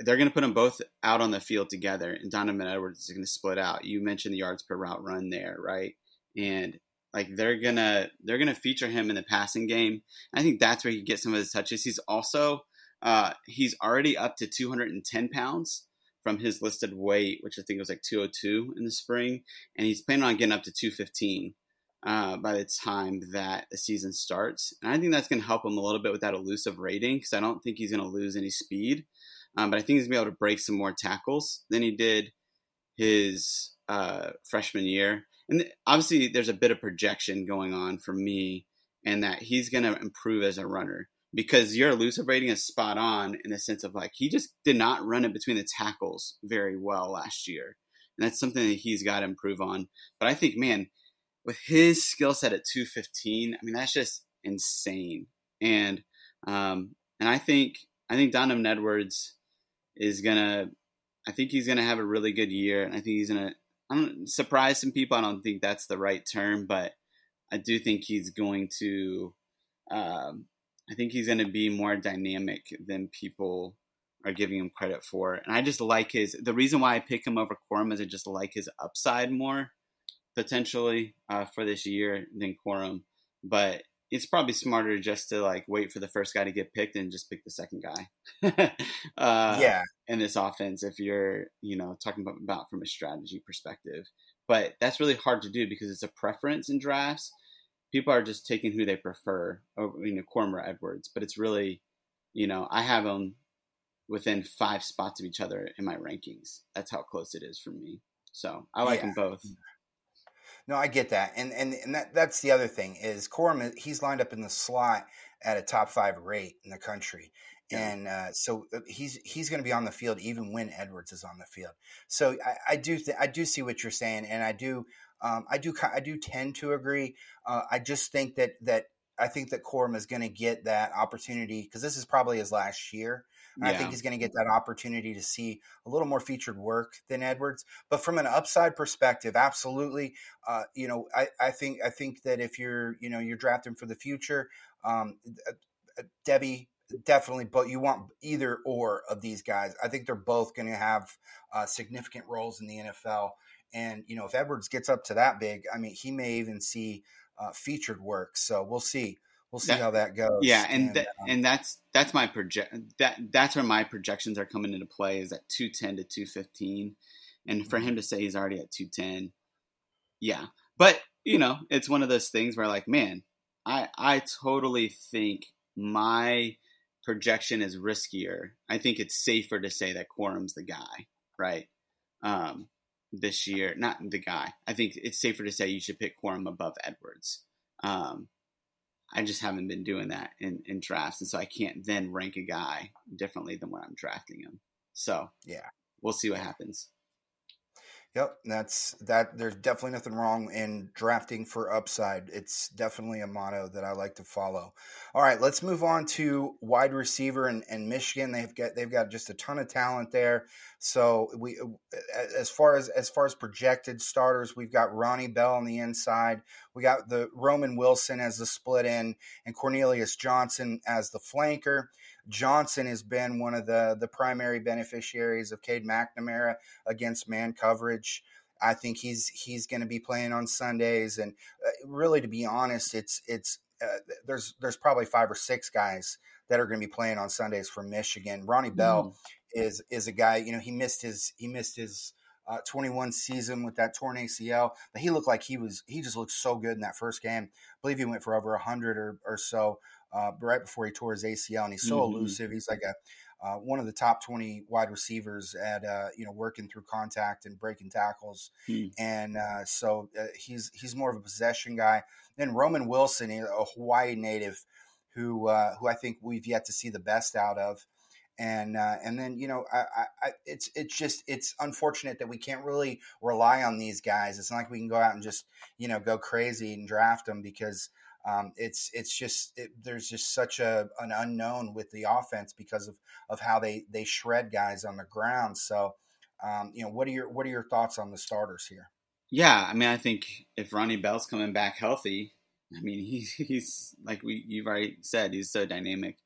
they're going to put them both out on the field together, and Donovan Edwards is going to split out. You mentioned the yards per route run there, right? And like they're gonna they're gonna feature him in the passing game. I think that's where he gets some of his touches. He's also uh, he's already up to 210 pounds from his listed weight, which I think was like 202 in the spring, and he's planning on getting up to 215 uh, by the time that the season starts. And I think that's going to help him a little bit with that elusive rating because I don't think he's going to lose any speed, um, but I think he's going to be able to break some more tackles than he did his uh, freshman year. And obviously, there's a bit of projection going on for me, and that he's going to improve as a runner because your elusive rating is spot on in the sense of like he just did not run it between the tackles very well last year. And that's something that he's got to improve on. But I think, man, with his skill set at 215, I mean, that's just insane. And um, and I think I think Donovan Edwards is gonna I think he's gonna have a really good year. And I think he's gonna I don't surprise some people. I don't think that's the right term, but I do think he's going to um, I think he's going to be more dynamic than people are giving him credit for. And I just like his. The reason why I pick him over Corum is I just like his upside more potentially uh, for this year than Corum. But it's probably smarter just to like wait for the first guy to get picked and just pick the second guy.
uh, yeah.
In this offense, if you're you know talking about, about from a strategy perspective, but that's really hard to do because it's a preference in drafts people are just taking who they prefer over you know Corum Edwards, but it's really you know I have them within five spots of each other in my rankings. That's how close it is for me. So I like yeah. them both.
No, I get that, and and and that that's the other thing is Corum. He's lined up in the slot at a top five rate in the country, yeah. and uh, so uh, he's he's going to be on the field even when Edwards is on the field. So I, I do th- I do see what you're saying, and I do um, I do I do tend to agree. Uh, I just think that that I think that Corum is going to get that opportunity because this is probably his last year. Yeah. I think he's going to get that opportunity to see a little more featured work than Edwards. But from an upside perspective, absolutely. Uh, you know, I, I think I think that if you're you know you're drafting for the future, um, uh, uh, devy definitely. But you want either or of these guys. I think they're both going to have uh, significant roles in the NFL. And you know, if Edwards gets up to that big, I mean, he may even see uh, featured work. So we'll see we'll see that, how that goes.
Yeah, and and, th- um, and that's that's my project that that's where my projections are coming into play is at two ten to two fifteen, and for him mm-hmm. to say he's already at two ten, yeah. But you know, it's one of those things where like, man, I I totally think my projection is riskier. I think it's safer to say that Corum's the guy, right? Um, this year, not the guy. I think it's safer to say you should pick Corum above Edwards. Um, I just haven't been doing that in, in drafts, and so I can't then rank a guy differently than when I'm drafting him. So
yeah,
we'll see what happens.
Yep, that's that. There's definitely nothing wrong in drafting for upside. It's definitely a motto that I like to follow. All right, let's move on to wide receiver and, and Michigan. They've got they've got just a ton of talent there. So we, uh, as far as as far as projected starters, we've got Ronnie Bell on the inside. We got the Roman Wilson as the split in, and Cornelius Johnson as the flanker. Johnson has been one of the the primary beneficiaries of Cade McNamara against man coverage. I think he's he's going to be playing on Sundays, and uh, really, to be honest, it's it's uh, there's there's probably five or six guys that are going to be playing on Sundays for Michigan. Ronnie Bell mm. is is a guy. You know, he missed his he missed his uh, 21 season with that torn ACL, but he looked like he was he just looked so good in that first game. I believe he went for over 100 or, or so uh, right before he tore his ACL, and he's so mm-hmm. elusive. He's like a uh, one of the top 20 wide receivers at uh, you know working through contact and breaking tackles, mm. and uh, so uh, he's he's more of a possession guy. Then Roman Wilson, a Hawaii native, who uh, who I think we've yet to see the best out of. And uh, and then you know I, I, it's it's just it's unfortunate that we can't really rely on these guys. It's not like we can go out and just you know go crazy and draft them because um, it's it's just it, there's just such a an unknown with the offense because of of how they they shred guys on the ground. So, um, you know, what are your what are your thoughts on the starters here?
Yeah, I mean, I think if Ronnie Bell's coming back healthy, I mean, he's he's like we you've already said, he's so dynamic,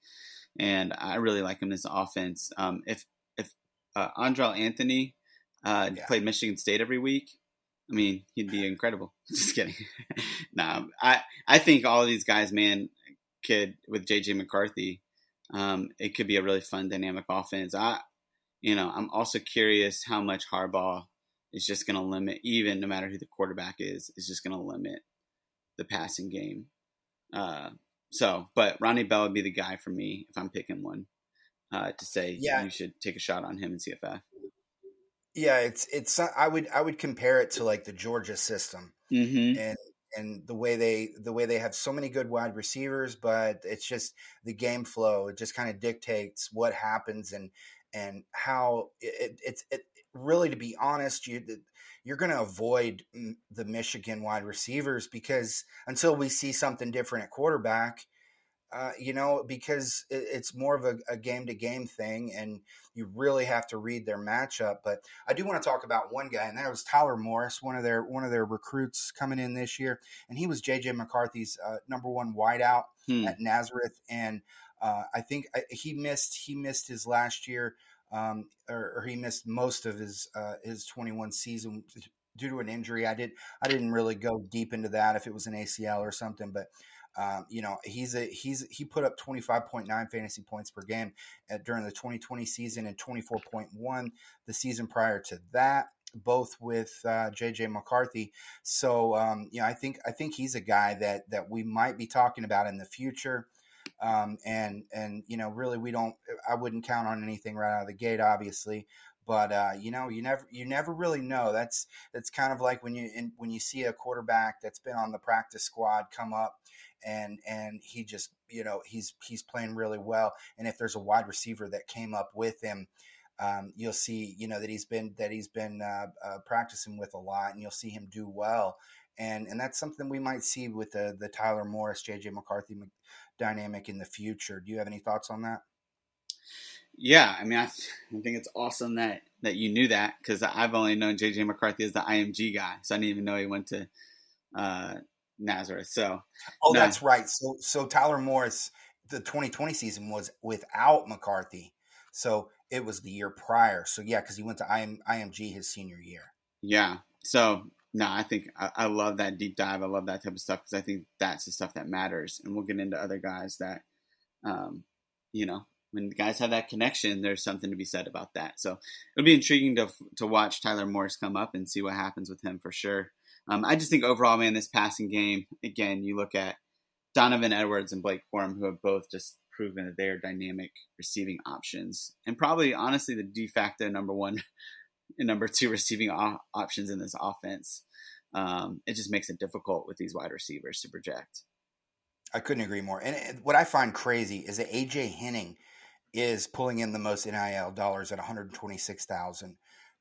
and I really like him an offense. Um, if if uh, Andrel Anthony uh, yeah. played Michigan State every week, I mean, he'd be incredible. Just kidding. nah, I I think all of these guys, man, could with JJ McCarthy, um, it could be a really fun dynamic offense. I, you know, I'm also curious how much Harbaugh is just going to limit, even no matter who the quarterback is, is just going to limit the passing game. Uh, so, but Ronnie Bell would be the guy for me if I'm picking one uh, to say yeah. you should take a shot on him in CFF.
Yeah, it's it's. I would I would compare it to like the Georgia system, mm-hmm. and and the way they the way they have so many good wide receivers, but it's just the game flow. It just kind of dictates what happens and and how it, it's it, really to be honest you you're going to avoid the Michigan wide receivers because until we see something different at quarterback, uh, you know, because it, it's more of a game to game thing, and you really have to read their matchup. But I do want to talk about one guy, and that was Tyler Morris, one of their one of their recruits coming in this year, and he was JJ McCarthy's uh, number one wideout hmm. at Nazareth, and uh, I think uh, he missed he missed his last year, um, or, or, he missed most of his uh, his 21 season due to an injury. I did I didn't really go deep into that if it was an ACL or something, but um, you know, he's a he's he put up 25.9 fantasy points per game at, during the 2020 season and 24.1 the season prior to that, both with uh, JJ McCarthy. So, um, you know, I think I think he's a guy that that we might be talking about in the future. Um, and and you know, really, we don't. I wouldn't count on anything right out of the gate, obviously, but uh, you know, you never you never really know. That's that's kind of like when you in, when you see a quarterback that's been on the practice squad come up and and he just you know he's he's playing really well. And if there's a wide receiver that came up with him. Um, you'll see, you know, that he's been that he's been uh, uh, practicing with a lot, and you'll see him do well and and that's something we might see with the the Tyler Morris, JJ McCarthy dynamic in the future. Do you have any thoughts on that?
Yeah, I mean, I, I think it's awesome that that you knew that because I've only known JJ McCarthy as the IMG guy, so I didn't even know he went to uh, Nazareth. So,
oh, no. that's right. So, so Tyler Morris, the 2020 season was without McCarthy, so it was the year prior. So yeah, because he went to IM, IMG his senior year.
Yeah. So no, I think I, I, love that deep dive. I love that type of stuff because I think that's the stuff that matters. And we'll get into other guys that, um, you know, when guys have that connection, there's something to be said about that. So it'll be intriguing to to watch Tyler Morris come up and see what happens with him for sure. Um, I just think overall, man, this passing game again, you look at Donovan Edwards and Blake Corum, who have both just proven that they are dynamic receiving options, and probably honestly the de facto number one and number two receiving options in this offense. Um, it just makes it difficult with these wide receivers to project.
I couldn't agree more. And what I find crazy is that AJ Henning is pulling in the most NIL dollars at 126,000,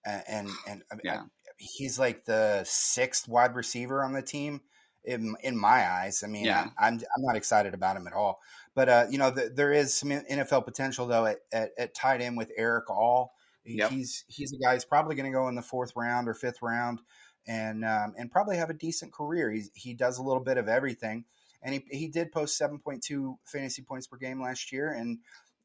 and and, yeah. he's like the sixth wide receiver on the team in in my eyes. I mean, yeah. I, am I'm, I'm not excited about him at all. But uh, you know, the, there is some NFL potential though at, at, at tight end with Erick All. Yep. He's he's a guy who's probably going to go in the fourth round or fifth round, and um, and probably have a decent career. He's, he does a little bit of everything, and he he did post seven point two fantasy points per game last year, and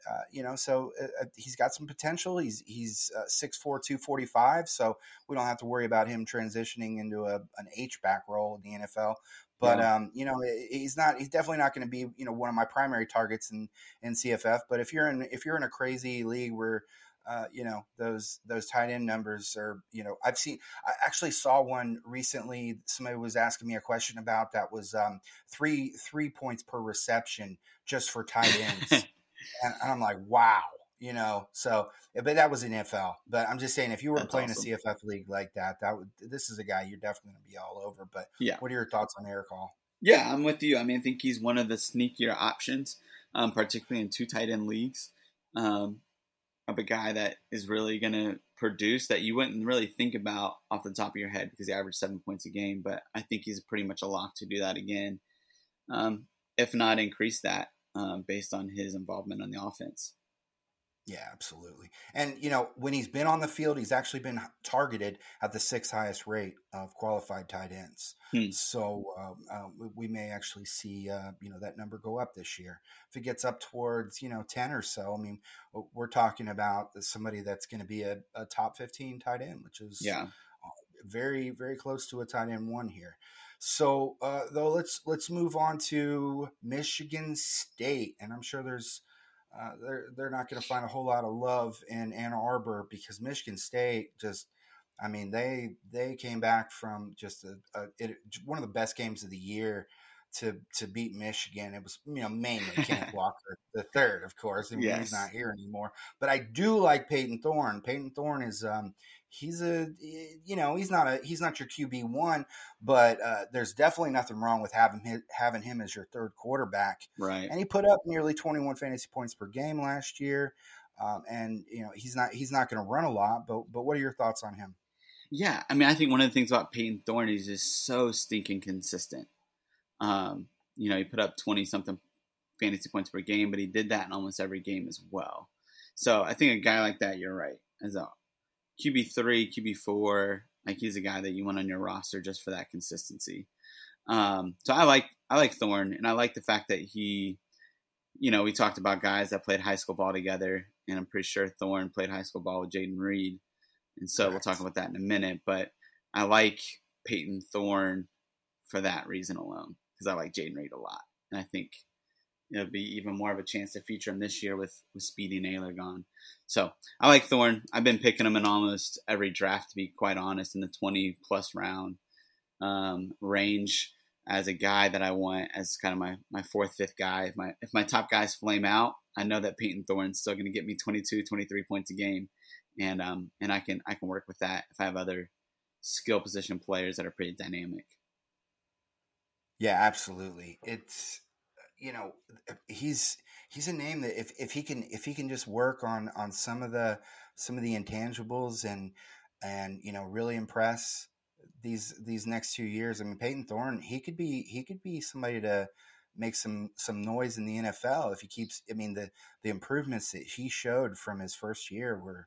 uh, you know, so uh, uh he's got some potential. He's he's uh, six four two forty five, so we don't have to worry about him transitioning into a an H back role in the NFL. But yeah. um, you know, he's not. He's definitely not going to be you know one of my primary targets in in CFF. But if you're in if you're in a crazy league where uh, you know those those tight end numbers are you know I've seen I actually saw one recently somebody was asking me a question about that was um, three three points per reception just for tight ends and I'm like wow you know? So but that was an NFL but I'm just saying if you were That's playing awesome. a CFF league like that that would this is a guy you're definitely going to be all over but yeah. what are your thoughts on Erick All
yeah I'm with you. I mean I think he's one of the sneakier options um, particularly in two tight end leagues um, of a guy that is really going to produce that you wouldn't really think about off the top of your head because he averaged seven points a game. But I think he's pretty much a lock to do that again, um, if not increase that um, based on his involvement on the offense.
Yeah, absolutely. And you know, when he's been on the field, he's actually been targeted at the sixth highest rate of qualified tight ends. Hmm. So um, uh, we may actually see uh, you know that number go up this year. If it gets up towards you know ten or so, I mean, we're talking about somebody that's going to be a, a, top fifteen tight end, which is yeah very very close to a tight end one here. So uh, though, let's let's move on to Michigan State, and I'm sure there's uh, they're they're not going to find a whole lot of love in Ann Arbor because Michigan State just, I mean they they came back from just a, a it, one of the best games of the year to to beat Michigan. It was you know mainly Kenneth Walker the third, of course. Mean, yes. he's not here anymore. But I do like Payton Thorne. Payton Thorne is um, he's a you know he's not a he's not your QB one, but uh, there's definitely nothing wrong with having him, having him as your third quarterback.
Right.
And he put up nearly 21 fantasy points per game last year. Um, and you know he's not he's not going to run a lot, but but what are your thoughts on him?
Yeah, I mean, I think one of the things about Payton Thorne is just so stinking consistent. Um, you know, he put up 20 something fantasy points per game, but he did that in almost every game as well. So I think a guy like that, you're right, as a QB three, QB four, like he's a guy that you want on your roster just for that consistency. Um, so I like I like Thorne, and I like the fact that he, you know, we talked about guys that played high school ball together, and I'm pretty sure Thorne played high school ball with Jayden Reed, and so we'll talk about that in a minute. But I like Payton Thorne for that reason alone because I like Jayden Reed a lot, and I think it'll be even more of a chance to feature him this year with with Speedy Nailor gone. So I like Thorne. I've been picking him in almost every draft, to be quite honest, in the twenty plus round um, range as a guy that I want as kind of my, my fourth, fifth guy. If my if my top guys flame out, I know that Payton Thorne's still going to get me 22, 23 points a game, and um and I can I can work with that if I have other skill position players that are pretty dynamic.
Yeah, absolutely. It's you know he's he's a name that if, if he can if he can just work on on some of the some of the intangibles and and you know really impress these these next two years. I mean, Payton Thorne, he could be he could be somebody to make some some noise in the NFL if he keeps. I mean, the the improvements that he showed from his first year were,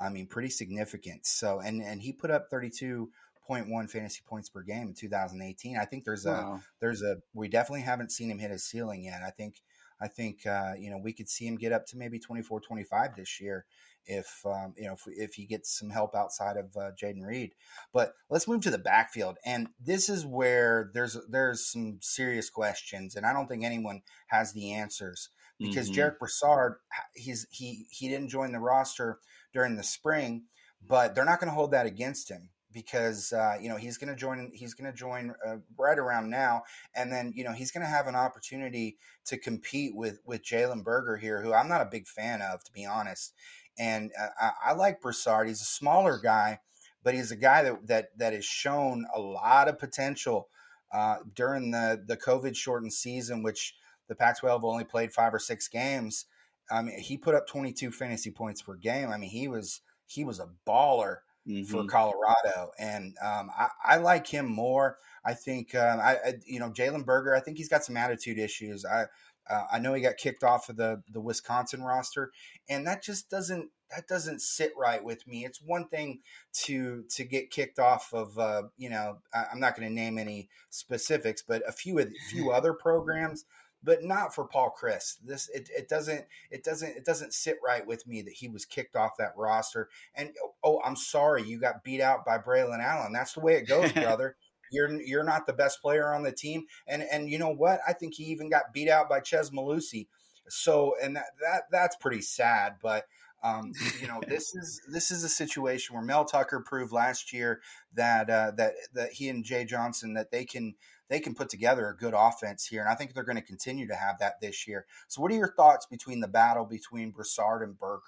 I mean, pretty significant. So, and and he put up thirty two point one fantasy points per game in 2018. I think there's wow. a there's a we definitely haven't seen him hit his ceiling yet. I think I think uh, you know we could see him get up to maybe 24, 25 this year if um, you know if, if he gets some help outside of uh, Jayden Reed. But let's move to the backfield, and this is where there's there's some serious questions, and I don't think anyone has the answers because mm-hmm. Jarek Broussard he's he he didn't join the roster during the spring, but they're not going to hold that against him because uh, you know he's going to join he's going to join uh, right around now and then you know he's going to have an opportunity to compete with with Jalen Berger here who I'm not a big fan of to be honest. And uh, I, I, like Broussard. He's a smaller guy but he's a guy that that that has shown a lot of potential uh, during the the COVID shortened season which the Pac-12 only played five or six games. I mean he put up 22 fantasy points per game. I mean he was he was a baller mm-hmm. for Colorado, and um, I, I, like him more. I think um, I, I, you know Jalen Berger. I think he's got some attitude issues. I uh, I know he got kicked off of the the Wisconsin roster, and that just doesn't that doesn't sit right with me. It's one thing to to get kicked off of uh, you know I, am not going to name any specifics, but a few a few other programs but not for Paul Chryst. This it, it doesn't it doesn't it doesn't sit right with me that he was kicked off that roster. And oh, oh I'm sorry, you got beat out by Braylon Allen. That's the way it goes, brother. You're you're not the best player on the team. And and you know what? I think he even got beat out by Chez Mellusi. So and that, that that's pretty sad. But um, you know, this is this is a situation where Mel Tucker proved last year that uh, that that he and Jay Johnson that they can they can put together a good offense here, and I think they're going to continue to have that this year. So, what are your thoughts between the battle between Broussard and Berger?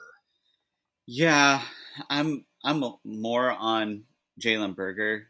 Yeah, I'm I'm more on Jalen Berger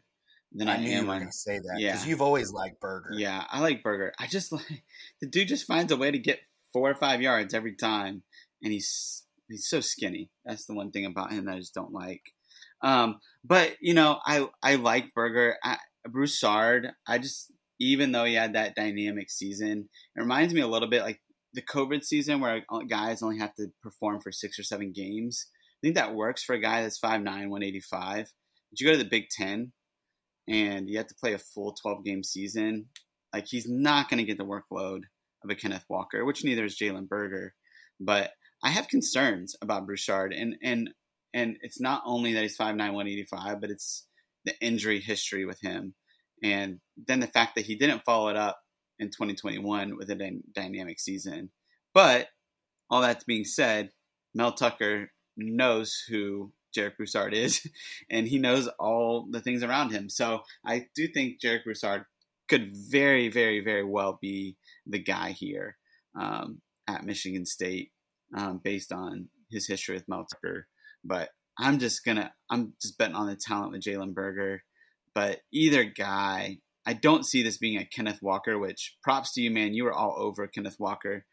than I, I am
on. To say that because yeah. you've always liked Berger.
Yeah, I like Berger. I just like the dude just finds a way to get four or five yards every time, and he's he's so skinny. That's the one thing about him that I just don't like. Um, but you know, I I like Berger. I, Broussard. I just even though he had that dynamic season. It reminds me a little bit like the COVID season where uh, guys only have to perform for six or seven games. I think that works for a guy that's 5'9, 185. But you go to the Big Ten and you have to play a full 12 game season. Like he's not going to get the workload of a Kenneth Walker, which neither is Jalen Berger. But I have concerns about Broussard, and and and it's not only that he's 5'9", 185, but it's the injury history with him. And then the fact that he didn't follow it up in 2021 with a dy- dynamic season. But all that being said, Mel Tucker knows who Jarek Broussard is, and he knows all the things around him. So I do think Jarek Broussard could very, very, very well be the guy here um, at Michigan State um, based on his history with Mel Tucker. But I'm just gonna, I'm just betting on the talent with Jalen Berger. But either guy, I don't see this being a Kenneth Walker. Which props to you, man. You were all over Kenneth Walker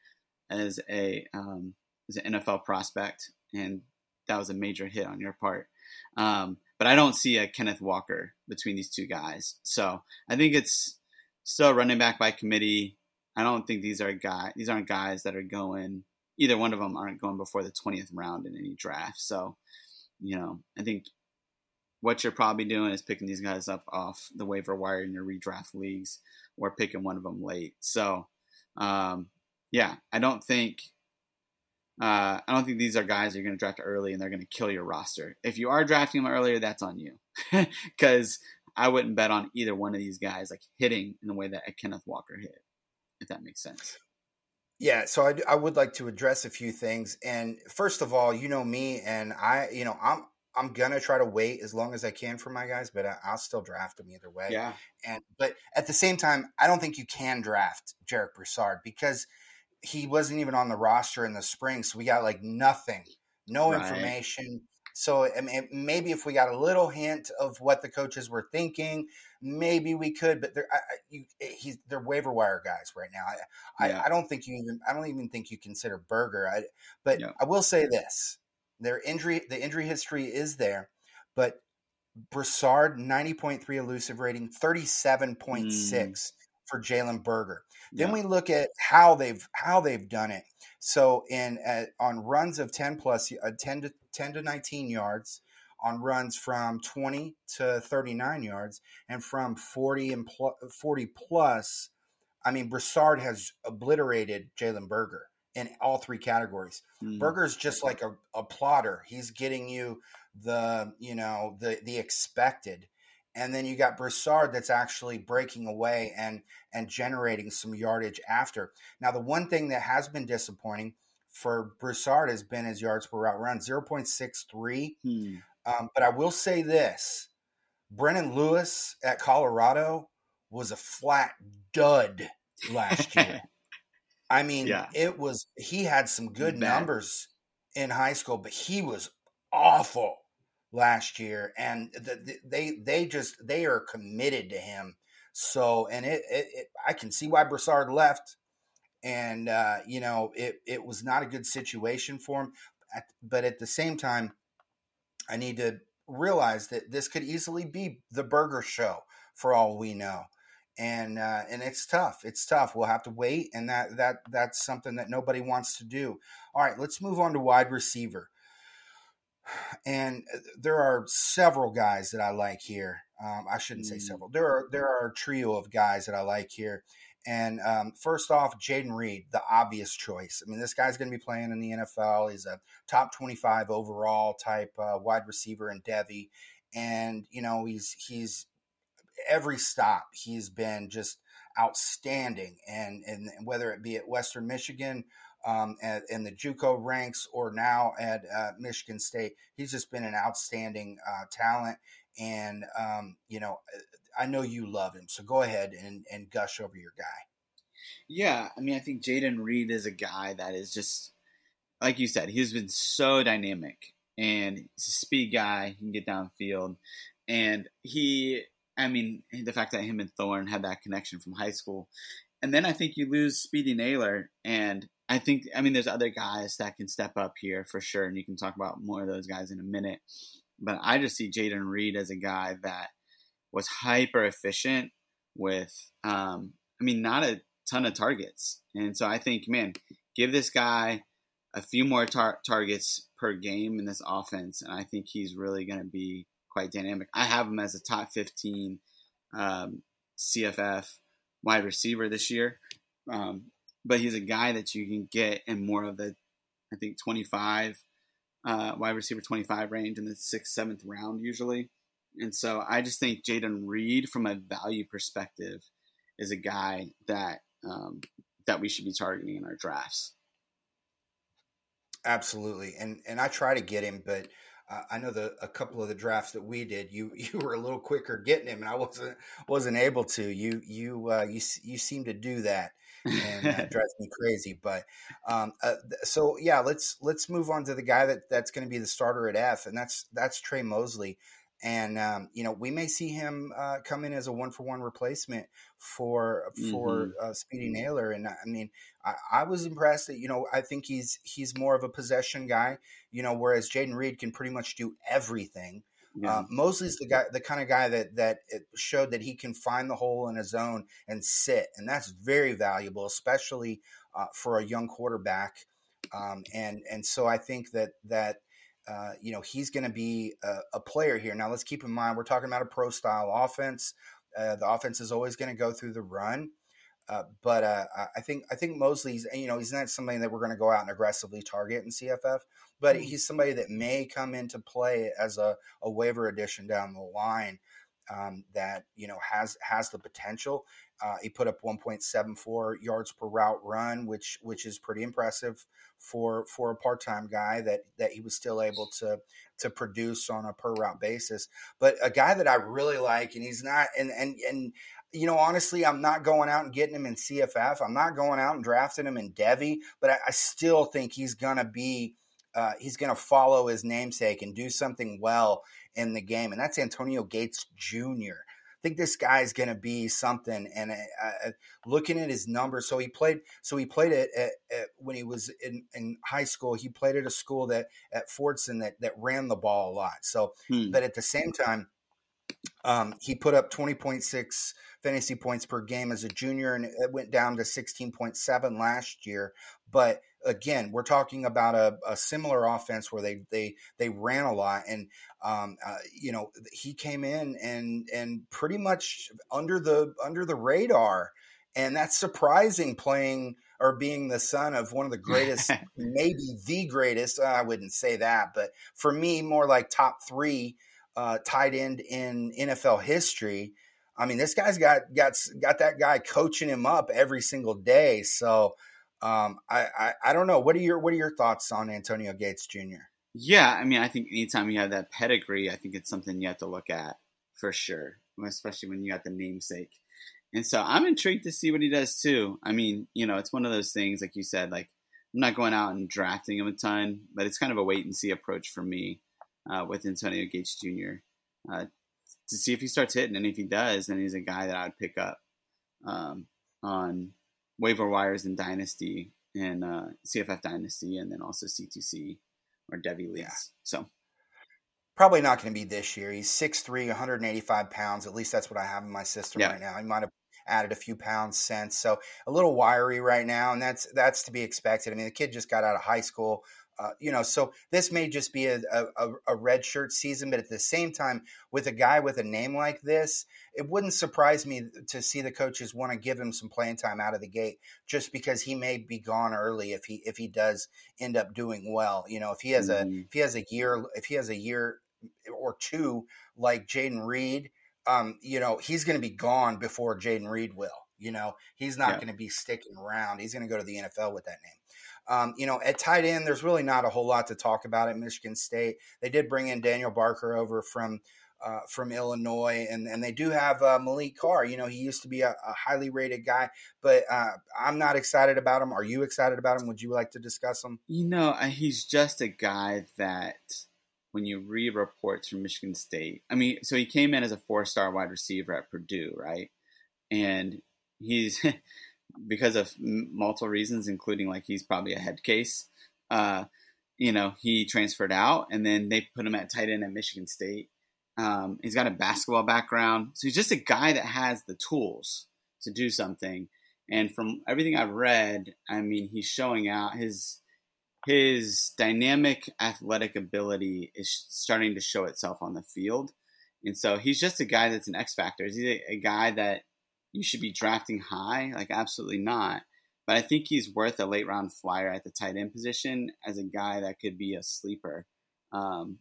as a um, as an NFL prospect, and that was a major hit on your part. Um, but I don't see a Kenneth Walker between these two guys. So I think it's still running back by committee. I don't think these are guys. These aren't guys that are going. Either one of them aren't going before the twentieth round in any draft. So, you know, I think what you're probably doing is picking these guys up off the waiver wire in your redraft leagues or picking one of them late. So, um, yeah, I don't think uh, I don't think these are guys you're going to draft early and they're going to kill your roster. If you are drafting them earlier, that's on you because I wouldn't bet on either one of these guys like hitting in the way that Kenneth Walker hit, if that makes sense.
Yeah, so I, I would like to address a few things. And first of all, you know me, and I, you know, I'm I'm gonna try to wait as long as I can for my guys, but uh, I, will still draft them either way.
Yeah.
And but at the same time, I don't think you can draft Jarek Broussard because he wasn't even on the roster in the spring, so we got like nothing, no right. information. So I mean, maybe if we got a little hint of what the coaches were thinking, maybe we could. But they're I, you, eh, he's they're waiver wire guys right now. I, yeah. I, I don't think you even I don't even think you consider Berger. I, but yeah. I will say this: their injury the injury history is there, but point three elusive rating, thirty seven point six mm. for Jalen Berger. Then yeah. we look at how they've how they've done it. So in uh, on runs of 10 plus uh, 10 to 10 to 19 yards, on runs from 20 to 39 yards, and from 40 and pl- 40 plus. I mean, Broussard has obliterated Jalen Berger in all three categories. Mm. Berger's just like a, a plotter. He's getting you the you know the the expected and then you got Broussard that's actually breaking away and and generating some yardage after. Now, the one thing that has been disappointing for Broussard has been his yards per route run, 0.63. Hmm. Um, but I will say this Brendon Lewis at Colorado was a flat dud last year. I mean, yeah. it was, he had some good Bad. numbers in high school, but he was awful last year, and the, the, they they just they are committed to him. So, and it, it, it I can see why Broussard left, and uh, you know it it was not a good situation for him. But at the same time, I need to realize that this could easily be the Berger show for all we know. And uh, and it's tough. It's tough. We'll have to wait, and that that that's something that nobody wants to do. All right, let's move on to wide receiver and uh, there are several guys that I like here. Um, I shouldn't say mm. several. There are there are a trio of guys that I like here. And um, first off, Jayden Reed, the obvious choice. I mean, this guy's going to be playing in the NFL. He's a top twenty-five overall type uh, wide receiver in Devy, and you know he's he's every stop he's been just outstanding. And and whether it be at Western Michigan um, at, in the JUCO ranks or now at uh, Michigan State. He's just been an outstanding uh, talent, and um, you know, I know you love him. So go ahead and, and gush over your guy.
Yeah, I mean, I think Jayden Reed is a guy that is just like you said. He's been so dynamic, and he's a speed guy. He can get downfield, and he. I mean, the fact that him and Thorne had that connection from high school, and then I think you lose Speedy Nailor. and I think I mean there's other guys that can step up here for sure, and you can talk about more of those guys in a minute. But I just see Jayden Reed as a guy that was hyper efficient with, um, I mean, not a ton of targets, and so I think, man, give this guy a few more tar- targets per game in this offense, and I think he's really going to be quite dynamic. I have him as a top 15 um, CFF wide receiver this year. Um, but he's a guy that you can get in more of the, I think, 25, uh, wide receiver 25 range in the sixth, seventh round usually. And so I just think Jayden Reed, from a value perspective, is a guy that um, that we should be targeting in our drafts.
Absolutely, and and I try to get him, but uh, I know the a couple of the drafts that we did, you you were a little quicker getting him, and I wasn't wasn't able to. You you uh, you you seem to do that, and that drives me crazy. But um, uh, so yeah, let's let's move on to the guy that that's going to be the starter at F, and that's that's Tre Mosley. And um, you know we may see him uh, come in as a one for one replacement for for mm-hmm. uh, Speedy Nailor. And I mean, I, I, was impressed that you know I think he's he's more of a possession guy. You know, whereas Jayden Reed can pretty much do everything. Yeah. Uh, Mosley's the guy, the kind of guy that that showed that he can find the hole in his zone and sit, and that's very valuable, especially uh, for a young quarterback. Um, and and so I think that that uh, you know he's going to be a, a, player here. Now let's keep in mind we're talking about a pro style offense. Uh, the offense is always going to go through the run. Uh, but uh, I think I think Mosley's you know he's not somebody that we're going to go out and aggressively target in CFF, but mm-hmm. he's somebody that may come into play as a, a waiver addition down the line um, that you know has has the potential. Uh, he put up 1.74 yards per route run, which which is pretty impressive for for a part time guy that that he was still able to to produce on a per route basis. But a guy that I really like, and he's not, and and and you know, honestly, I'm not going out and getting him in CFF. I'm not going out and drafting him in Devy, but I, I still think he's to be uh, he's going to follow his namesake and do something well in the game, and that's Antonio Gates Jr. I think this guy's going to be something. And uh, uh, looking at his numbers, so he played. So he played it at, at, when he was in, in, high school. He played at a school that at Fordson that that ran the ball a lot. So, hmm. but at the same time, um, he put up twenty point six fantasy points per game as a junior, and it went down to sixteen point seven last year. But again, we're talking about a, a, similar offense where they they they ran a lot, and um, uh, you know he came in and and pretty much under the under the radar, and that's surprising playing or being the son of one of the greatest, maybe the greatest. I wouldn't say that, but for me, more like top three uh, tight end in NFL history. I mean, this guy's got got got that guy coaching him up every single day. So um, I, I, I don't know. What are your what are your thoughts on Antonio Gates Jr.?
Yeah, I mean, I think anytime you have that pedigree, I think it's something you have to look at for sure, especially when you got the namesake. And so I'm intrigued to see what he does too. I mean, you know, it's one of those things, like you said, like I'm not going out and drafting him a ton, but it's kind of a wait and see approach for me uh, with Antonio Gates Jr. Uh, to see if he starts hitting, and if he does, then he's a guy that I'd pick up um, on waiver wires in Dynasty and uh, CFF Dynasty, and then also C2C or Devy leagues. Yeah. So
probably not going to be this year. He's 6'3", 185 pounds. At least that's what I have in my system yeah. right now. He might have added a few pounds since, so a little wiry right now, and that's that's to be expected. I mean, the kid just got out of high school. Uh, you know, so this may just be a, a, a, red shirt season, but at the same time, with a guy with a name like this, it wouldn't surprise me to see the coaches want to give him some playing time out of the gate, just because he may be gone early if he if he does end up doing well. You know, if he has mm-hmm. a if he has a year if he has a year or two like Jayden Reed, um, you know, he's going to be gone before Jayden Reed will. You know, he's not yeah. going to be sticking around. He's going to go to the NFL with that name. Um, you know, at tight end, there's really not a whole lot to talk about at Michigan State. They did bring in Daniel Barker over from uh, from Illinois, and, and they do have uh, Maliq Carr. You know, he used to be a, a highly rated guy, but uh, I'm not excited about him. Are you excited about him? Would you like to discuss him?
You know, he's just a guy that when you read reports from Michigan State, I mean, so he came in as a four star wide receiver at Purdue, right? And he's because of multiple reasons, including like he's probably a head case. Uh, you know, he transferred out, and then they put him at tight end at Michigan State. Um, he's got a basketball background, so he's just a guy that has the tools to do something. And from everything I've read, I mean, he's showing out his his dynamic athletic ability is starting to show itself on the field. And so he's just a guy that's an X factor. He's a, a guy that you should be drafting high. Like, absolutely not. But I think he's worth a late round flyer at the tight end position as a guy that could be a sleeper. Um,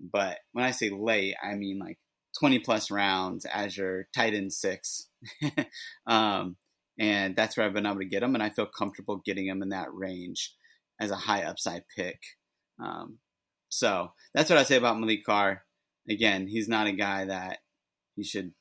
but when I say late, I mean like 20 plus rounds as your tight end six. um, and that's where I've been able to get him. And I feel comfortable getting him in that range as a high upside pick. Um, so that's what I say about Maliq Carr. Again, he's not a guy that you should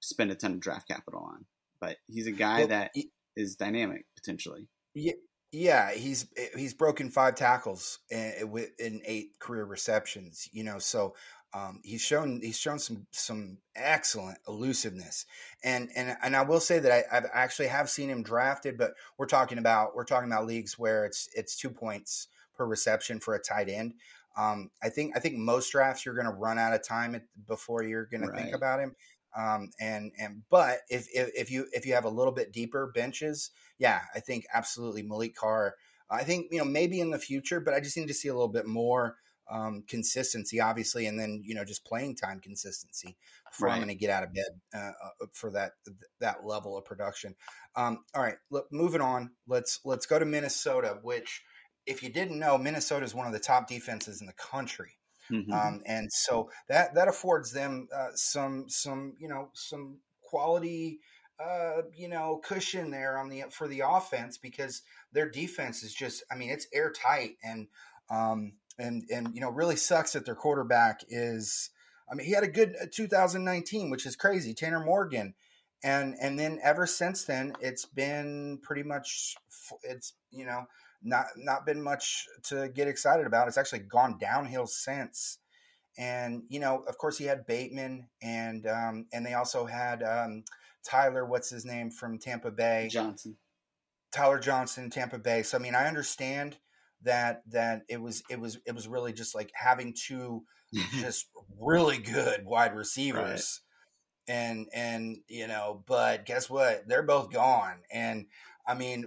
spend a ton of draft capital on. But he's a guy well, that he, is dynamic potentially.
Yeah, yeah, he's he's broken five tackles in, in eight career receptions. You know, so um, he's shown he's shown some some excellent elusiveness, and and and I will say that I I've actually have seen him drafted, but we're talking about we're talking about leagues where it's it's two points per reception for a tight end. Um, I think I think most drafts you're going to run out of time before you're going right. to think about him. Um, and and but if, if, if you if you have a little bit deeper benches, yeah, I think absolutely Maliq Carr. I think you know maybe in the future, but I just need to see a little bit more um, consistency, obviously, and then you know just playing time consistency before right. I'm going to get out of bed uh, uh, for that that level of production. Um, all right, look, moving on. Let's let's go to Minnesota, which if you didn't know, Minnesota is one of the top defenses in the country. Mm-hmm. Um, and so that that affords them uh, some some you know some quality uh, you know cushion there on the for the offense because their defense is just I mean it's airtight and um, and and you know really sucks that their quarterback is I mean he had a good uh, 2019 which is crazy Tanner Morgan and and then ever since then it's been pretty much it's you know not not been much to get excited about. It's actually gone downhill since. And you know, of course, he had Bateman, and um, and they also had um, Tyler, what's his name from Tampa Bay,
Johnson,
Tyler Johnson, Tampa Bay. So I mean, I understand that that it was it was it was really just like having two just really good wide receivers. Right. And and you know, but guess what? They're both gone. And I mean,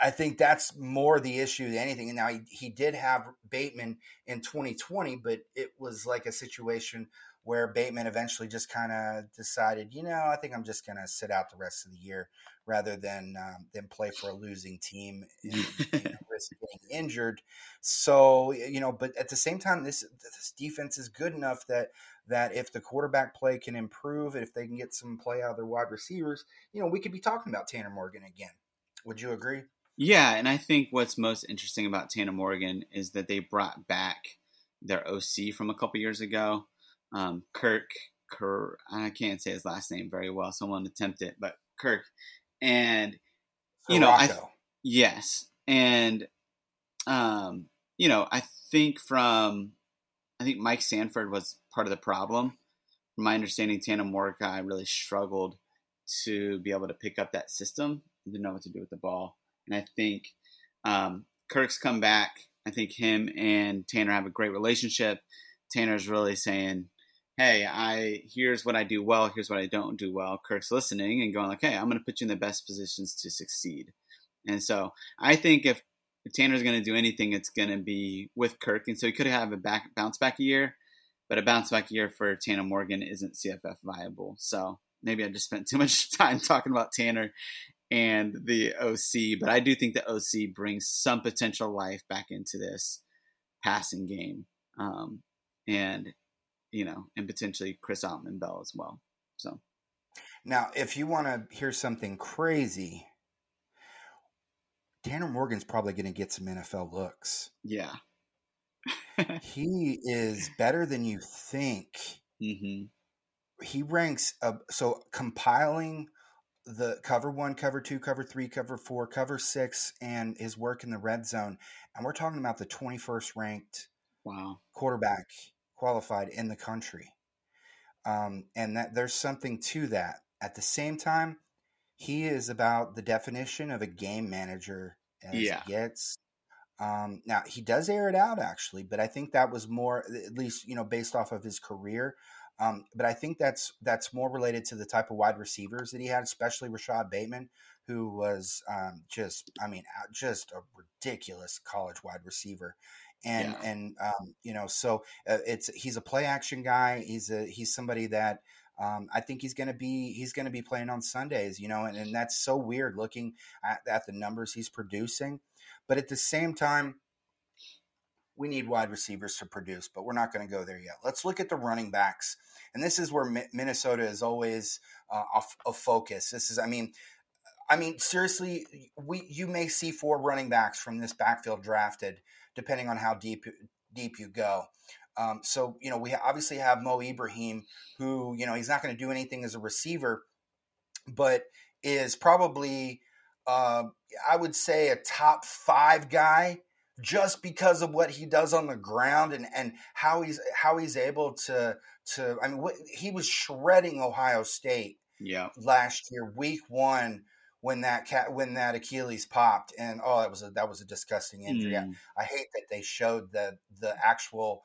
I think that's more the issue than anything. And now he, he did have Bateman in 2020, but it was like a situation where Bateman eventually just kind of decided, you know, I think I'm just going to sit out the rest of the year rather than um, than play for a losing team and you know, risk getting injured. So you know, but at the same time, this this defense is good enough that that if the quarterback play can improve, if they can get some play out of their wide receivers, you know, we could be talking about Tanner Morgan again. Would you agree?
Yeah, and I think what's most interesting about Tanner Morgan is that they brought back their OC from a couple years ago um, Kirk. Kirk, I can't say his last name very well, so I won't attempt it. But Kirk, and you know, I yes, and um, you know, I think from I think Mike Sanford was part of the problem. From my understanding, Tanner Mordecai really struggled to be able to pick up that system. Didn't know what to do with the ball, and I think um, Kirk's come back. I think him and Tanner have a great relationship. Tanner's really saying, hey, I here's what I do well, here's what I don't do well. Kirk's listening and going like, hey, I'm going to put you in the best positions to succeed. And so I think if, Tanner's going to do anything, it's going to be with Kirk. And so he could have a back bounce back year, but a bounce back year for Tanner Morgan isn't CFF viable. So maybe I just spent too much time talking about Tanner and the OC, but I do think the OC brings some potential life back into this passing game. Um, and you know, and potentially Chris Autman-Bell as well. So
now, if you want to hear something crazy, Tanner Morgan's probably going to get some NFL looks.
Yeah,
he is better than you think.
Mm-hmm.
He ranks uh, so compiling the cover one, cover two, cover three, cover four, cover six, and his work in the red zone. And we're talking about the 21st ranked
wow
quarterback qualified in the country. Um, and that there's something to that. At the same time, he is about the definition of a game manager as yeah. gets. Um, now he does air it out actually, but I think that was more, at least you know, based off of his career. Um, but I think that's that's more related to the type of wide receivers that he had, especially Rashod Bateman, who was um, just, I mean, just a ridiculous college wide receiver and yeah. and um, you know so uh, it's he's a play action guy he's a he's somebody that um, I think he's going to be he's going to be playing on Sundays, you know, and, and that's so weird looking at, at the numbers he's producing. But at the same time, we need wide receivers to produce, but we're not going to go there yet. Let's look at the running backs, and this is where Minnesota is always uh, focus. This is, I mean, I mean, seriously, we you may see four running backs from this backfield drafted depending on how deep deep you go. Um, so you know we obviously have Mo Ibrahim, who you know he's not going to do anything as a receiver, but is probably uh, I would say a top five guy just because of what he does on the ground and, and how he's how he's able to to I mean what, he was shredding Ohio State
yeah
last year week one when that cat when that Achilles popped, and oh, that was a that was a disgusting injury. Mm. I, I, hate that they showed the the actual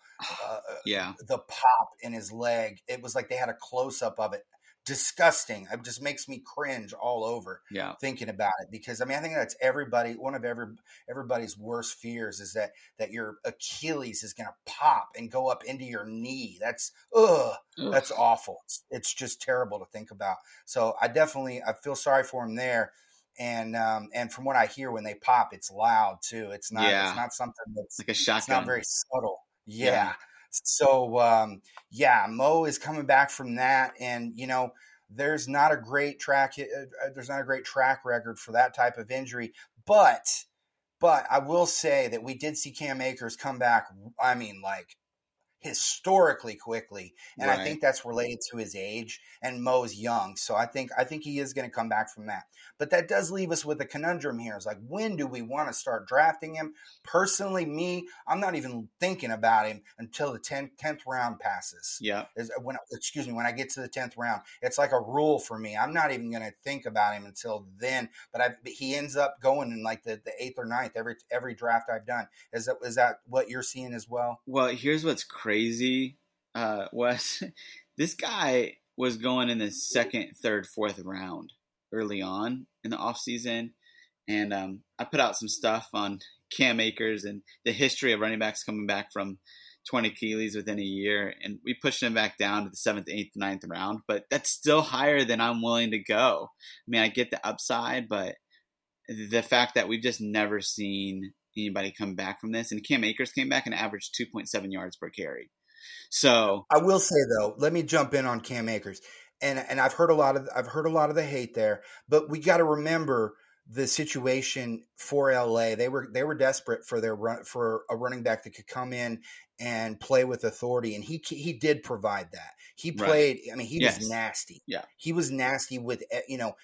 uh,
yeah
the pop in his leg. It was like they had a close up of it disgusting. It just makes me cringe all over.
Yeah.
thinking about it because I mean I think that's everybody one of every everybody's worst fears is that that your Achilles is going to pop and go up into your knee. That's ugh, ugh. that's awful. It's, it's, just terrible to think about. So I definitely I feel sorry for him there. And um, and from what I hear, when they pop, it's loud too. It's not. Yeah. It's not something that's
like a shotgun.
It's not very subtle. yeah. yeah so um, yeah, Mo is coming back from that, and you know there's not a great track. Uh, uh, there's not a great track record for that type of injury, but but I will say that we did see Cam Akers come back. I mean, like historically quickly, and right. I think that's related to his age. And Mo's young, so I think I think he is going to come back from that. But that does leave us with a conundrum here. It's like when do we want to start drafting him? Personally, me, I'm not even thinking about him until the 10th, 10th round passes.
Yeah.
Is uh, when excuse me, when I get to the 10th round, it's like a rule for me. I'm not even going to think about him until then. But I, he ends up going in like the, the eighth or ninth every every draft I've done. Is that is that what you're seeing as well?
Well, here's what's crazy, uh, Wes. this guy was going in the second, third, fourth round early on in the off season, and um, I put out some stuff on Cam Akers and the history of running backs coming back from 20 Achilles within a year, and we pushed him back down to the seventh, eighth, ninth round. But that's still higher than I'm willing to go. I mean, I get the upside, but the fact that we've just never seen anybody come back from this, and Cam Akers came back and averaged 2.7 yards per carry. So
I will say though, let me jump in on Cam Akers, and and I've heard a lot of I've heard a lot of the hate there, but we got to remember the situation for LA. They were they were desperate for their run for a running back that could come in and play with authority, and he he did provide that. He played. Right. I mean, he yes. was nasty.
Yeah,
he was nasty with eh, you know,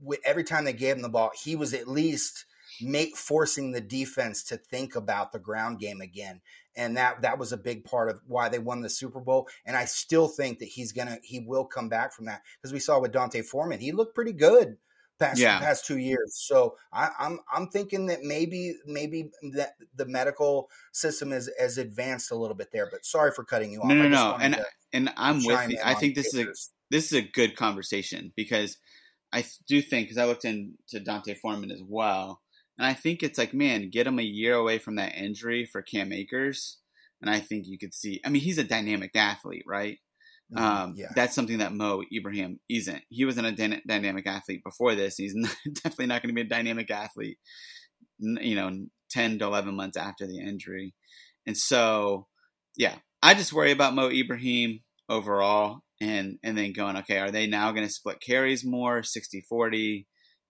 with every time they gave him the ball, he was at least make forcing the defense to think about the ground game again and that that was a big part of why they won the Super Bowl and I still think that he's going to he will come back from that because we saw with D'Onta Foreman he looked pretty good past yeah. past two years. So I, am I'm, I'm thinking that maybe maybe that the medical system has has advanced a little bit there. But sorry for cutting you off.
No, no, no. And and I'm with you. I think this is a this is a good conversation because I do think because I looked into D'Onta Foreman as well, and I think it's like man, get him a year away from that injury for Cam Akers. And I think you could see. I mean, he's a dynamic athlete, right? Mm-hmm. Um, yeah. That's something that Mo Ibrahim isn't. He wasn't a dyna- dynamic athlete before this. He's not, definitely not going to be a dynamic athlete, you know, 10 to 11 months after the injury. And so, yeah, I just worry about Mo Ibrahim overall and, and then going, okay, are they now going to split carries more, 60 40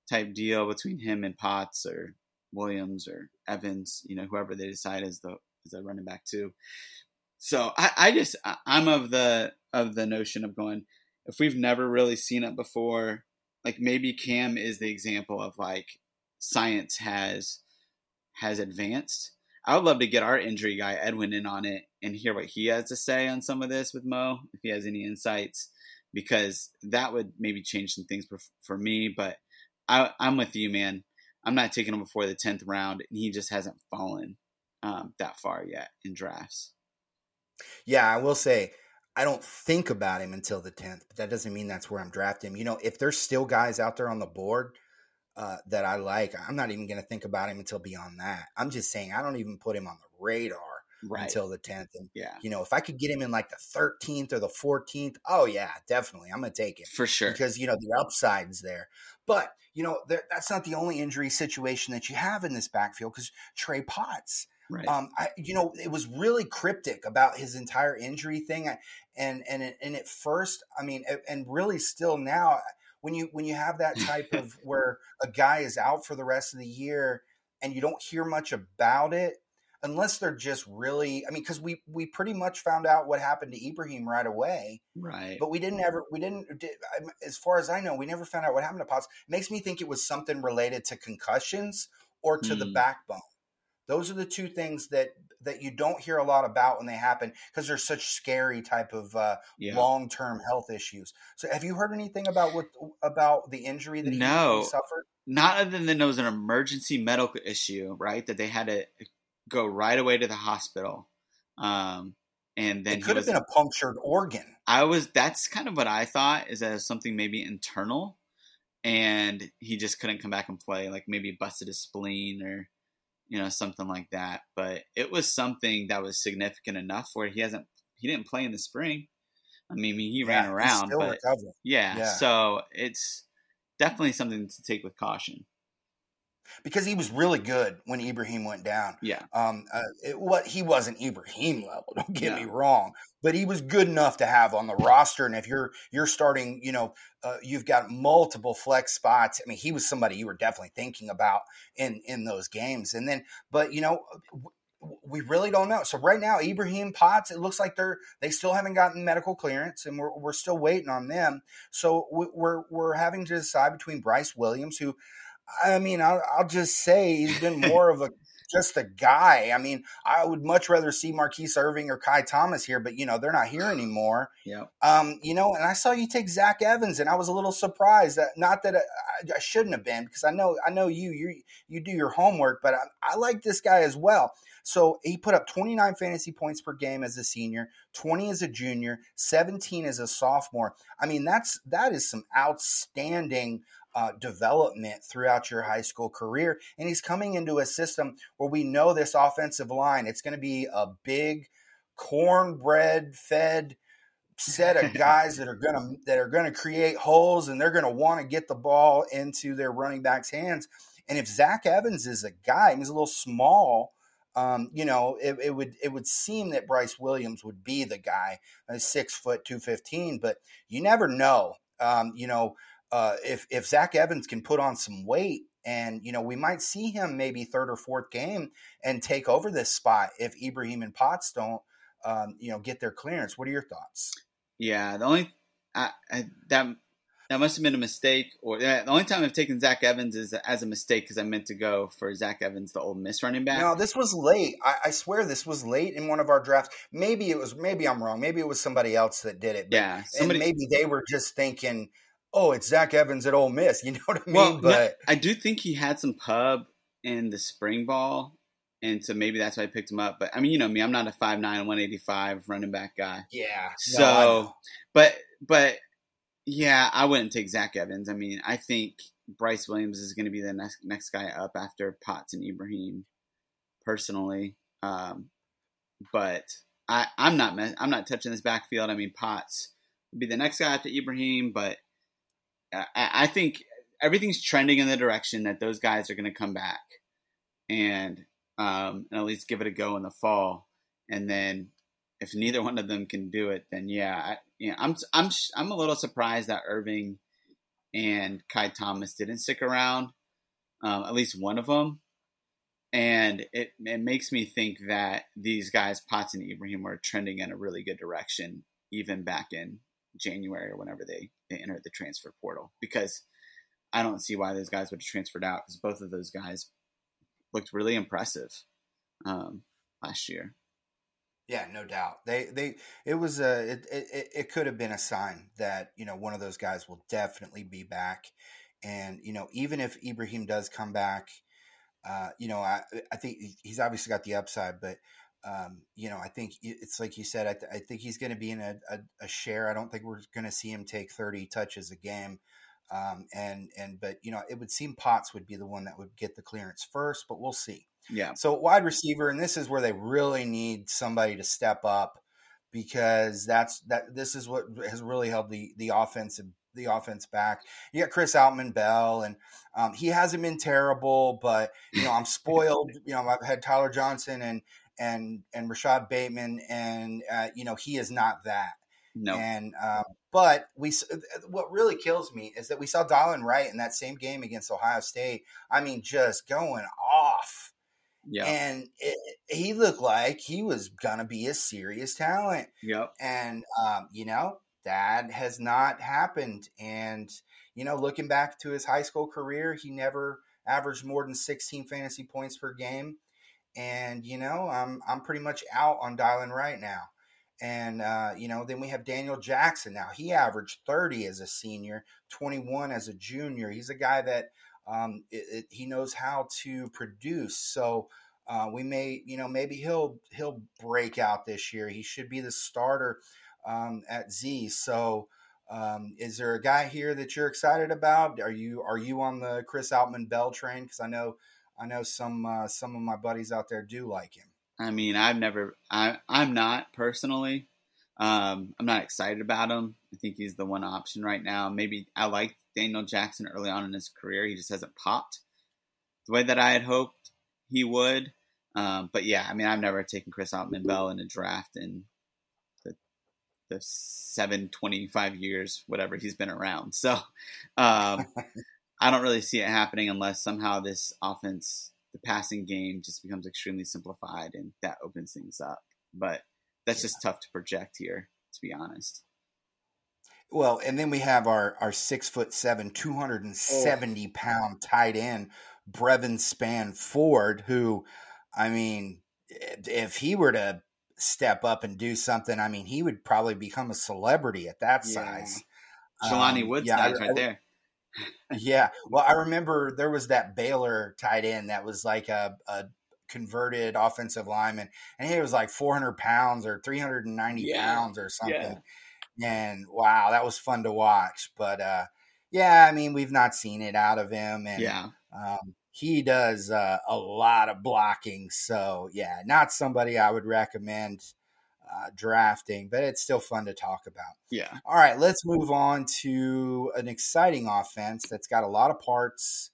type deal between him and Potts or Williams or Evans, you know, whoever they decide is the, is the running back too. So I, I just I'm of the of the notion of going if we've never really seen it before, like maybe Cam is the example of like science has has advanced. I would love to get our injury guy Edwin in on it and hear what he has to say on some of this with Mo, if he has any insights, because that would maybe change some things for, for me. But I, I'm with you, man. I'm not taking him before the tenth round, and he just hasn't fallen um, that far yet in drafts.
Yeah, I will say I don't think about him until the 10th, but that doesn't mean that's where I'm drafting him. You know, if there's still guys out there on the board uh, that I like, I'm not even going to think about him until beyond that. I'm just saying I don't even put him on the radar right. until the 10th. And,
yeah.
you know, if I could get him in like the 13th or the 14th, oh, yeah, definitely. I'm going to take it.
For sure.
Because, you know, the upside's there. But, you know, that's not the only injury situation that you have in this backfield because Trey Potts –
Right.
Um, I, you know, it was really cryptic about his entire injury thing, and and and at first, I mean, and really still now, when you when you have that type of where a guy is out for the rest of the year and you don't hear much about it, unless they're just really, I mean, because we we pretty much found out what happened to Ibrahim right away,
right?
But we didn't ever, we didn't, as far as I know, we never found out what happened to Potts. Makes me think it was something related to concussions or to mm. the hmm. backbone. Those are the two things that that you don't hear a lot about when they happen because they're such scary type of uh, yeah. long term health issues. So, have you heard anything about what about the injury that he, no, suffered?
Not other than it was an emergency medical issue, right? That they had to go right away to the hospital. Um, and then
it could have been a punctured organ.
I was that's kind of what I thought is that something maybe internal, and he just couldn't come back and play. Like maybe busted his spleen or you know, something like that. But it was something that was significant enough where he hasn't he didn't play in the spring. I mean, he yeah, ran around, but yeah, yeah, so it's definitely something to take with caution
because he was really good when Ibrahim went down.
Yeah.
Um, uh, it, what he wasn't Ibrahim level. Don't get no. me wrong, but he was good enough to have on the roster. And if you're you're starting, you know, uh, you've got multiple flex spots. I mean, he was somebody you were definitely thinking about in in those games. And then, but you know, we really don't know. So right now, Ibrahim Potts, it looks like they're they still haven't gotten medical clearance, and we're we're still waiting on them. So we're we're having to decide between Bryce Williams, who, I mean, I'll, I'll just say he's been more of a just a guy. I mean, I would much rather see Mar'Keise Irving or Ky Thomas here, but you know they're not here anymore.
Yeah.
Um, you know, and I saw you take Zach Evans, and I was a little surprised that not that I, I shouldn't have been because I know I know you you you do your homework, but I, I like this guy as well. So he put up 29 fantasy points per game as a senior, 20 as a junior, 17 as a sophomore. I mean, that's that is some outstanding uh, development throughout your high school career. And he's coming into a system where we know this offensive line, it's going to be a big cornbread fed set of guys that are going to that are going to create holes and they're going to want to get the ball into their running backs hands and if zach evans is a guy he's a little small um, you know it, it, would it would seem that bryce williams would be the guy six foot 215 but you never know um, you know uh, if if Zach Evans can put on some weight, and you know we might see him maybe third or fourth game and take over this spot if Ibrahim and Potts don't, um, you know, get their clearance. What are your thoughts?
Yeah, the only I, I, that that must have been a mistake, or yeah, the only time I've taken Zach Evans is as a mistake because I meant to go for Zach Evans, the Ole Miss running back.
No, this was late. I, I, swear this was late in one of our drafts. Maybe it was. Maybe I'm wrong. Maybe it was somebody else that did it.
But, yeah, somebody,
and maybe they were just thinking oh, it's Zach Evans at Ole Miss. You know what I mean? Well, but
I do think he had some pub in the spring ball, and so maybe that's why I picked him up. But I mean, you know me, I'm not a 5'9", 185 running back guy.
Yeah.
So, no, but but yeah, I wouldn't take Zach Evans. I mean, I think Bryce Williams is going to be the next next guy up after Potts and Ibrahim, personally. Um, but I, I'm not I'm not touching this backfield. I mean, Potts would be the next guy after Ibrahim, but I, I think everything's trending in the direction that those guys are going to come back and um, and at least give it a go in the fall. And then if neither one of them can do it, then yeah, I, yeah, I'm I'm I'm a little surprised that Irving and Ky Thomas didn't stick around. Um, at least one of them, and it it makes me think that these guys Potts and Ibrahim were trending in a really good direction even back in January or whenever they, they entered the transfer portal because I don't see why those guys would have transferred out because both of those guys looked really impressive um, last year.
Yeah, no doubt. They they it was a it, it it could have been a sign that you know one of those guys will definitely be back, and you know even if Ibrahim does come back, uh, you know I I think he's obviously got the upside, but um, you know, I think it's like you said. I, th- I think he's going to be in a, a, a, share. I don't think we're going to see him take thirty touches a game. Um, and and but you know, it would seem Potts would be the one that would get the clearance first, but we'll see.
Yeah.
So wide receiver, and this is where they really need somebody to step up because that's that. This is what has really held the the offensive the offense back. You got Chris Autman-Bell, and um, he hasn't been terrible, but you know I'm spoiled. You know I've had Tyler Johnson and and and Rashod Bateman, and uh, you know he is not that.
No.
And uh, but we what really kills me is that we saw Dylan Wright in that same game against Ohio State. I mean, just going off.
Yeah.
And it, he looked like he was gonna be a serious talent.
Yep.
And um, you know that has not happened. And you know, looking back to his high school career, he never averaged more than 16 fantasy points per game and you know I'm I'm pretty much out on Dylan right now. And uh, you know, then we have Daniel Jackson. Now he averaged 30 as a senior, 21 as a junior. He's a guy that um, it, it, he knows how to produce. So uh, we may, you know, maybe he'll he'll break out this year. He should be the starter um, at Z. So. Um, is there a guy here that you're excited about? Are you are you on the Chris Autman-Bell train? Because I know I know some uh, some of my buddies out there do like him.
I mean, I've never, I, I'm not personally. Um, I'm not excited about him. I think he's the one option right now. Maybe I liked Daniel Jackson early on in his career. He just hasn't popped the way that I had hoped he would. Um, but yeah, I mean, I've never taken Chris Autman-Bell in a draft in the the seven, 25 years, whatever he's been around. So, um, I don't really see it happening unless somehow this offense the passing game just becomes extremely simplified, and that opens things up. But that's yeah. just tough to project here, to be honest.
Well, and then we have our our six foot seven, two hundred and seventy oh. pound tight end, Brevyn Spann-Ford, who, I mean, if he were to step up and do something, I mean, he would probably become a celebrity at that yeah. size.
Jelani um, Woods yeah, I, right there.
Yeah. Well, I remember there was that Baylor tight end that was like a, a converted offensive lineman, and he was like 400 pounds or 390 yeah. pounds or something. Yeah. And wow, that was fun to watch. But uh, yeah, I mean, we've not seen it out of him, and
yeah.
Um, he does uh, a lot of blocking. So yeah, not somebody I would recommend uh, drafting, but it's still fun to talk about.
Yeah.
All right, let's move on to an exciting offense that's got a lot of parts,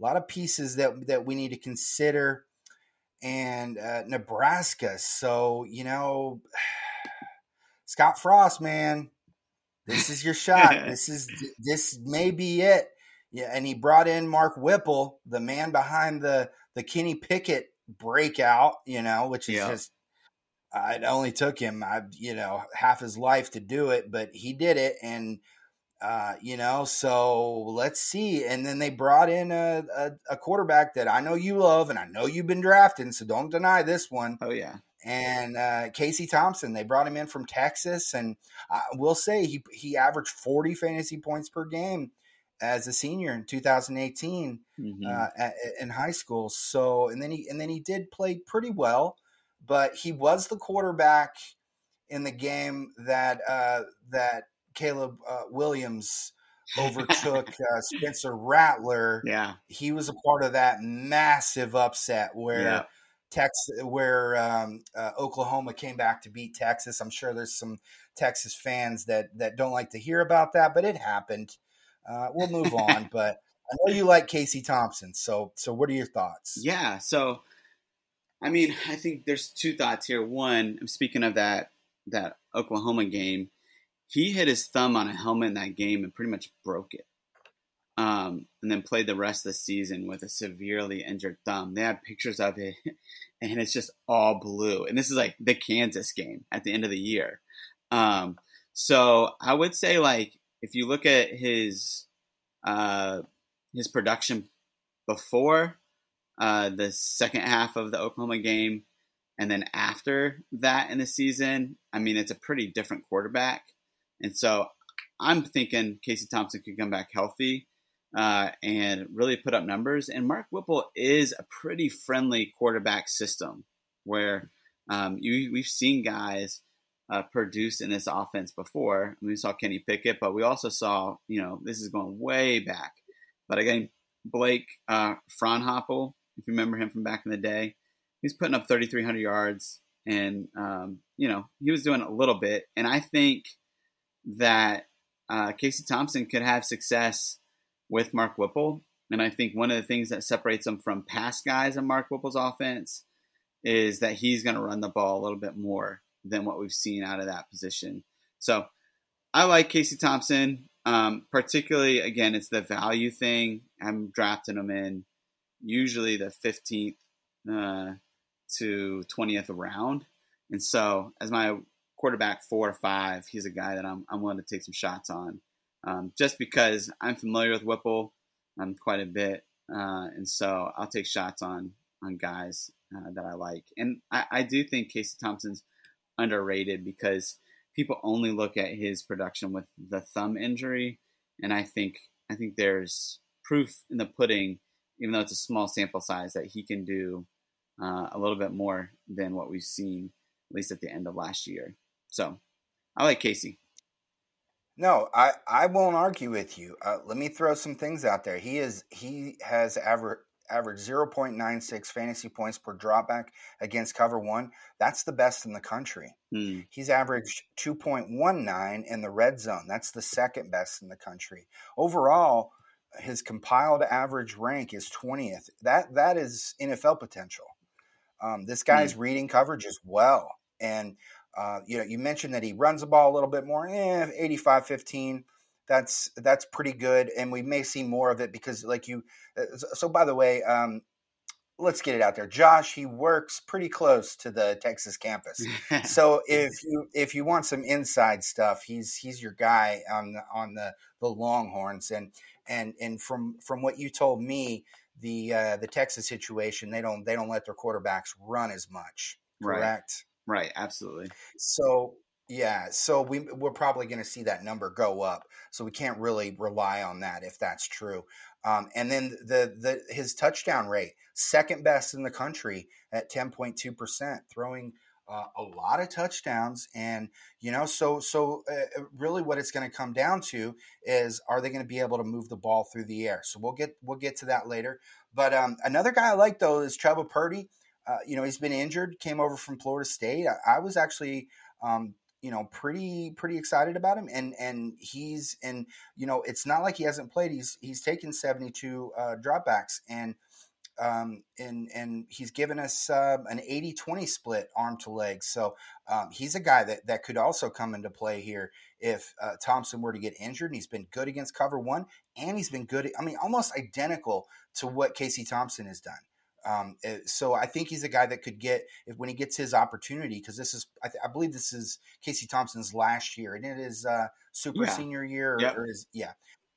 a lot of pieces that that we need to consider, and uh, Nebraska. So you know, Scott Frost, man, this is your shot. this is this may be it. Yeah, and he brought in Mark Whipple, the man behind the the Kenny Pickett breakout, you know, which is yeah. just it only took him, I, you know, half his life to do it, but he did it, and uh, you know, so let's see. And then they brought in a, a, a quarterback that I know you love, and I know you've been drafting, so don't deny this one.
Oh yeah.
And uh, Casey Thompson, they brought him in from Texas, and I will say he he averaged forty fantasy points per game as a senior in 2018 mm-hmm. uh, at, in high school. So, and then he and then he did play pretty well, but he was the quarterback in the game that uh, that Caleb uh, Williams overtook uh, Spencer Rattler.
Yeah,
he was a part of that massive upset where. Yeah. Texas, where um, uh, Oklahoma came back to beat Texas. I'm sure there's some Texas fans that that don't like to hear about that, but it happened. Uh, we'll move on, but I know you like Casey Thompson. So, so what are your thoughts?
Yeah. So, I mean, I think there's two thoughts here. One, I'm speaking of that that Oklahoma game. He hit his thumb on a helmet in that game and pretty much broke it. Um, and then played the rest of the season with a severely injured thumb. They have pictures of it, and it's just all blue. And this is like the Kansas game at the end of the year. Um, so I would say like if you look at his uh, his production before uh, the second half of the Oklahoma game, and then after that in the season, I mean, it's a pretty different quarterback. And so I'm thinking Casey Thompson could come back healthy uh, and really put up numbers. And Mark Whipple is a pretty friendly quarterback system where um, you, we've seen guys uh, produced in this offense before. we saw Kenny Pickett, but we also saw, you know, this is going way back. But again, Blake uh, if you remember him from back in the day, he's putting up 3,300 yards, and um, you know he was doing a little bit. And I think that uh, Casey Thompson could have success with Mark Whipple. And I think one of the things that separates him from past guys in Mark Whipple's offense is that he's going to run the ball a little bit more than what we've seen out of that position. So I like Casey Thompson. Um, particularly, again, it's the value thing. I'm drafting him in usually the 15th uh, to 20th round. And so, as my quarterback four or five, he's a guy that I'm, I'm willing to take some shots on um, just because I'm familiar with Whipple um, quite a bit. Uh, and so I'll take shots on on guys uh, that I like. And I, I do think Casey Thompson's underrated because people only look at his production with the thumb injury, and I think I think there's proof in the pudding, even though it's a small sample size, that he can do uh, a little bit more than what we've seen, at least at the end of last year. So, I like Casey.
No, I, I won't argue with you. Uh, let me throw some things out there. He is he has aver- averaged 0.96 fantasy points per dropback against cover one. That's the best in the country. Hmm. He's averaged 2.19 in the red zone. That's the second best in the country. Overall, his compiled average rank is 20th. That that is NFL potential. Um, this guy's hmm. reading coverage as well. And uh, you know, you mentioned that he runs the ball a little bit more, eh, 85 15 that's that's pretty good, and we may see more of it because, like you. Uh, so, by the way, um, let's get it out there. Josh, he works pretty close to the Texas campus. so if you if you want some inside stuff, he's he's your guy on the on the the Longhorns and and and from from what you told me, the uh, the Texas situation, they don't they don't let their quarterbacks run as much. Correct.
Right. right absolutely.
So yeah, so we we're probably going to see that number go up. So we can't really rely on that if that's true. Um, and then the the his touchdown rate, second best in the country at ten point two percent, throwing uh, a lot of touchdowns. And you know, so so uh, really, what it's going to come down to is are they going to be able to move the ball through the air? So we'll get we'll get to that later. But um, another guy I like though is trevor Purdy. Uh, you know, he's been injured, came over from Florida State. I, I was actually um, you know pretty pretty excited about him and and he's and you know it's not like he hasn't played he's he's taken 72 uh, dropbacks and um, and and he's given us uh, an 80-20 split arm to leg so um, he's a guy that that could also come into play here if uh, Thompson were to get injured and he's been good against cover one and he's been good I mean almost identical to what Casey Thompson has done um, eh, so I think he's a guy that could get if when he gets his opportunity because this is I, th- I, believe this is Casey Thompson's last year and it is uh, super yeah. senior year or, yep. or is yeah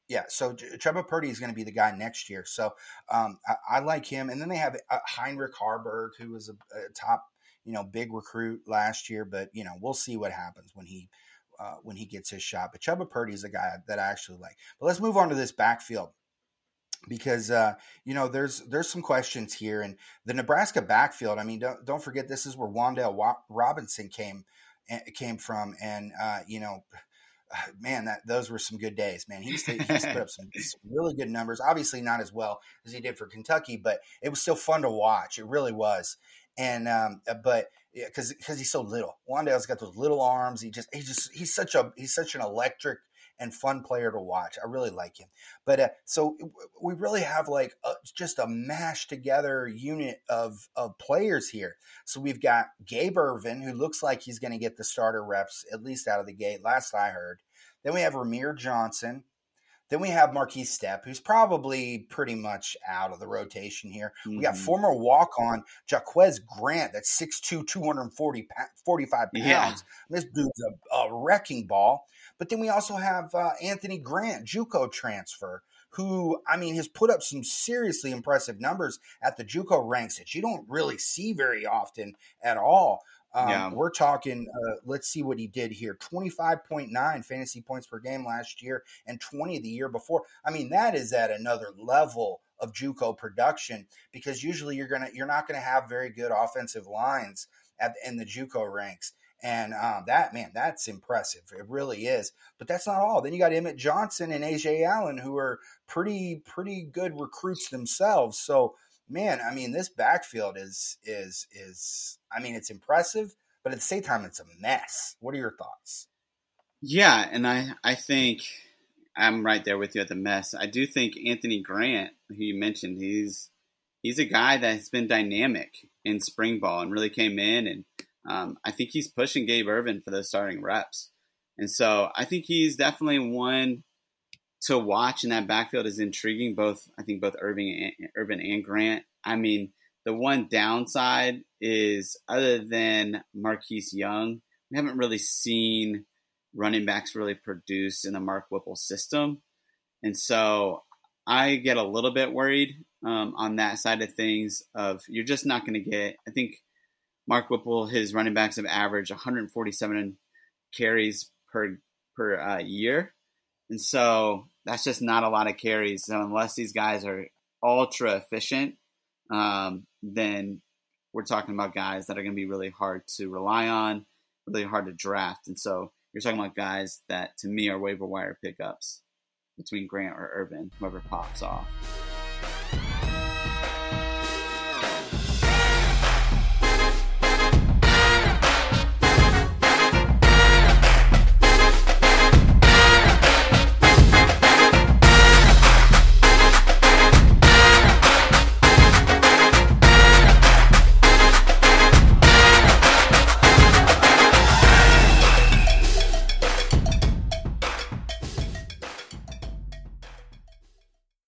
yeah so Trevor Purdy is going to be the guy next year so um, I, I, like him and then they have uh, Heinrich Haarberg, who was a, a, top you know big recruit last year but you know we'll see what happens when he uh, when he gets his shot but Chubba Purdy is a guy that I actually like but let's move on to this backfield because uh, you know there's there's some questions here, and the Nebraska backfield. I mean, don't don't forget this is where Wan'Dale Robinson came eh, came from, and uh, you know, man, that those were some good days, man. He's he's put up some, some, really good numbers. Obviously, not as well as he did for Kentucky, but it was still fun to watch. It really was, and um, uh, but because because he's so little, Wan'Dale's got those little arms. He just he just he's such a he's such an electric and fun player to watch. I really like him. But uh, so we really have like a, just a mashed together unit of of players here. So we've got Gabe Ervin, who looks like he's going to get the starter reps at least out of the gate. Last I heard. Then we have Rahmir Johnson. Then we have Markese Stepp, who's probably pretty much out of the rotation here. Mm-hmm. We got mm-hmm. former walk on Jaquez Yant, that's 6'2, 240, 45 pounds. Yeah. This dude's a, a, wrecking ball. But then we also have uh, Anthony Grant, JUCO transfer, who I mean has put up some seriously impressive numbers at the JUCO ranks that you don't really see very often at all. Um, yeah. We're talking, uh, let's see what he did here 25.9 fantasy points per game last year and 20 the year before. I mean, that is at another level of JUCO production because usually you're gonna you're not gonna have very good offensive lines at in the JUCO ranks. And um, that man, that's impressive. It really is. But that's not all. Then you got Emmett Johnson and Ajay Allen, who are pretty pretty good recruits themselves. So man, I mean, this backfield is is is I mean, it's impressive, but at the same time, it's a mess. What are your thoughts?
Yeah, and I I think I'm right there with you at the mess. I do think Anthony Grant, who you mentioned, he's he's a guy that's been dynamic in spring ball and really came in and um, I think he's pushing Gabe Ervin for those starting reps. And so I think he's definitely one to watch in that backfield is intriguing. Both I think both Irving and, Ervin and Grant. I mean, the one downside is other than Marquis Young, we haven't really seen running backs really produce in the Mark Whipple system. And so I get a little bit worried um, on that side of things. Of you're just not going to get. I think Mark Whipple, his running backs have averaged 147 carries per per uh, year, and so that's just not a lot of carries. So unless these guys are ultra efficient, um, then we're talking about guys that are going to be really hard to rely on, really hard to draft. And so you're talking about guys that to me are waiver wire pickups between Grant or Ervin, whoever pops off.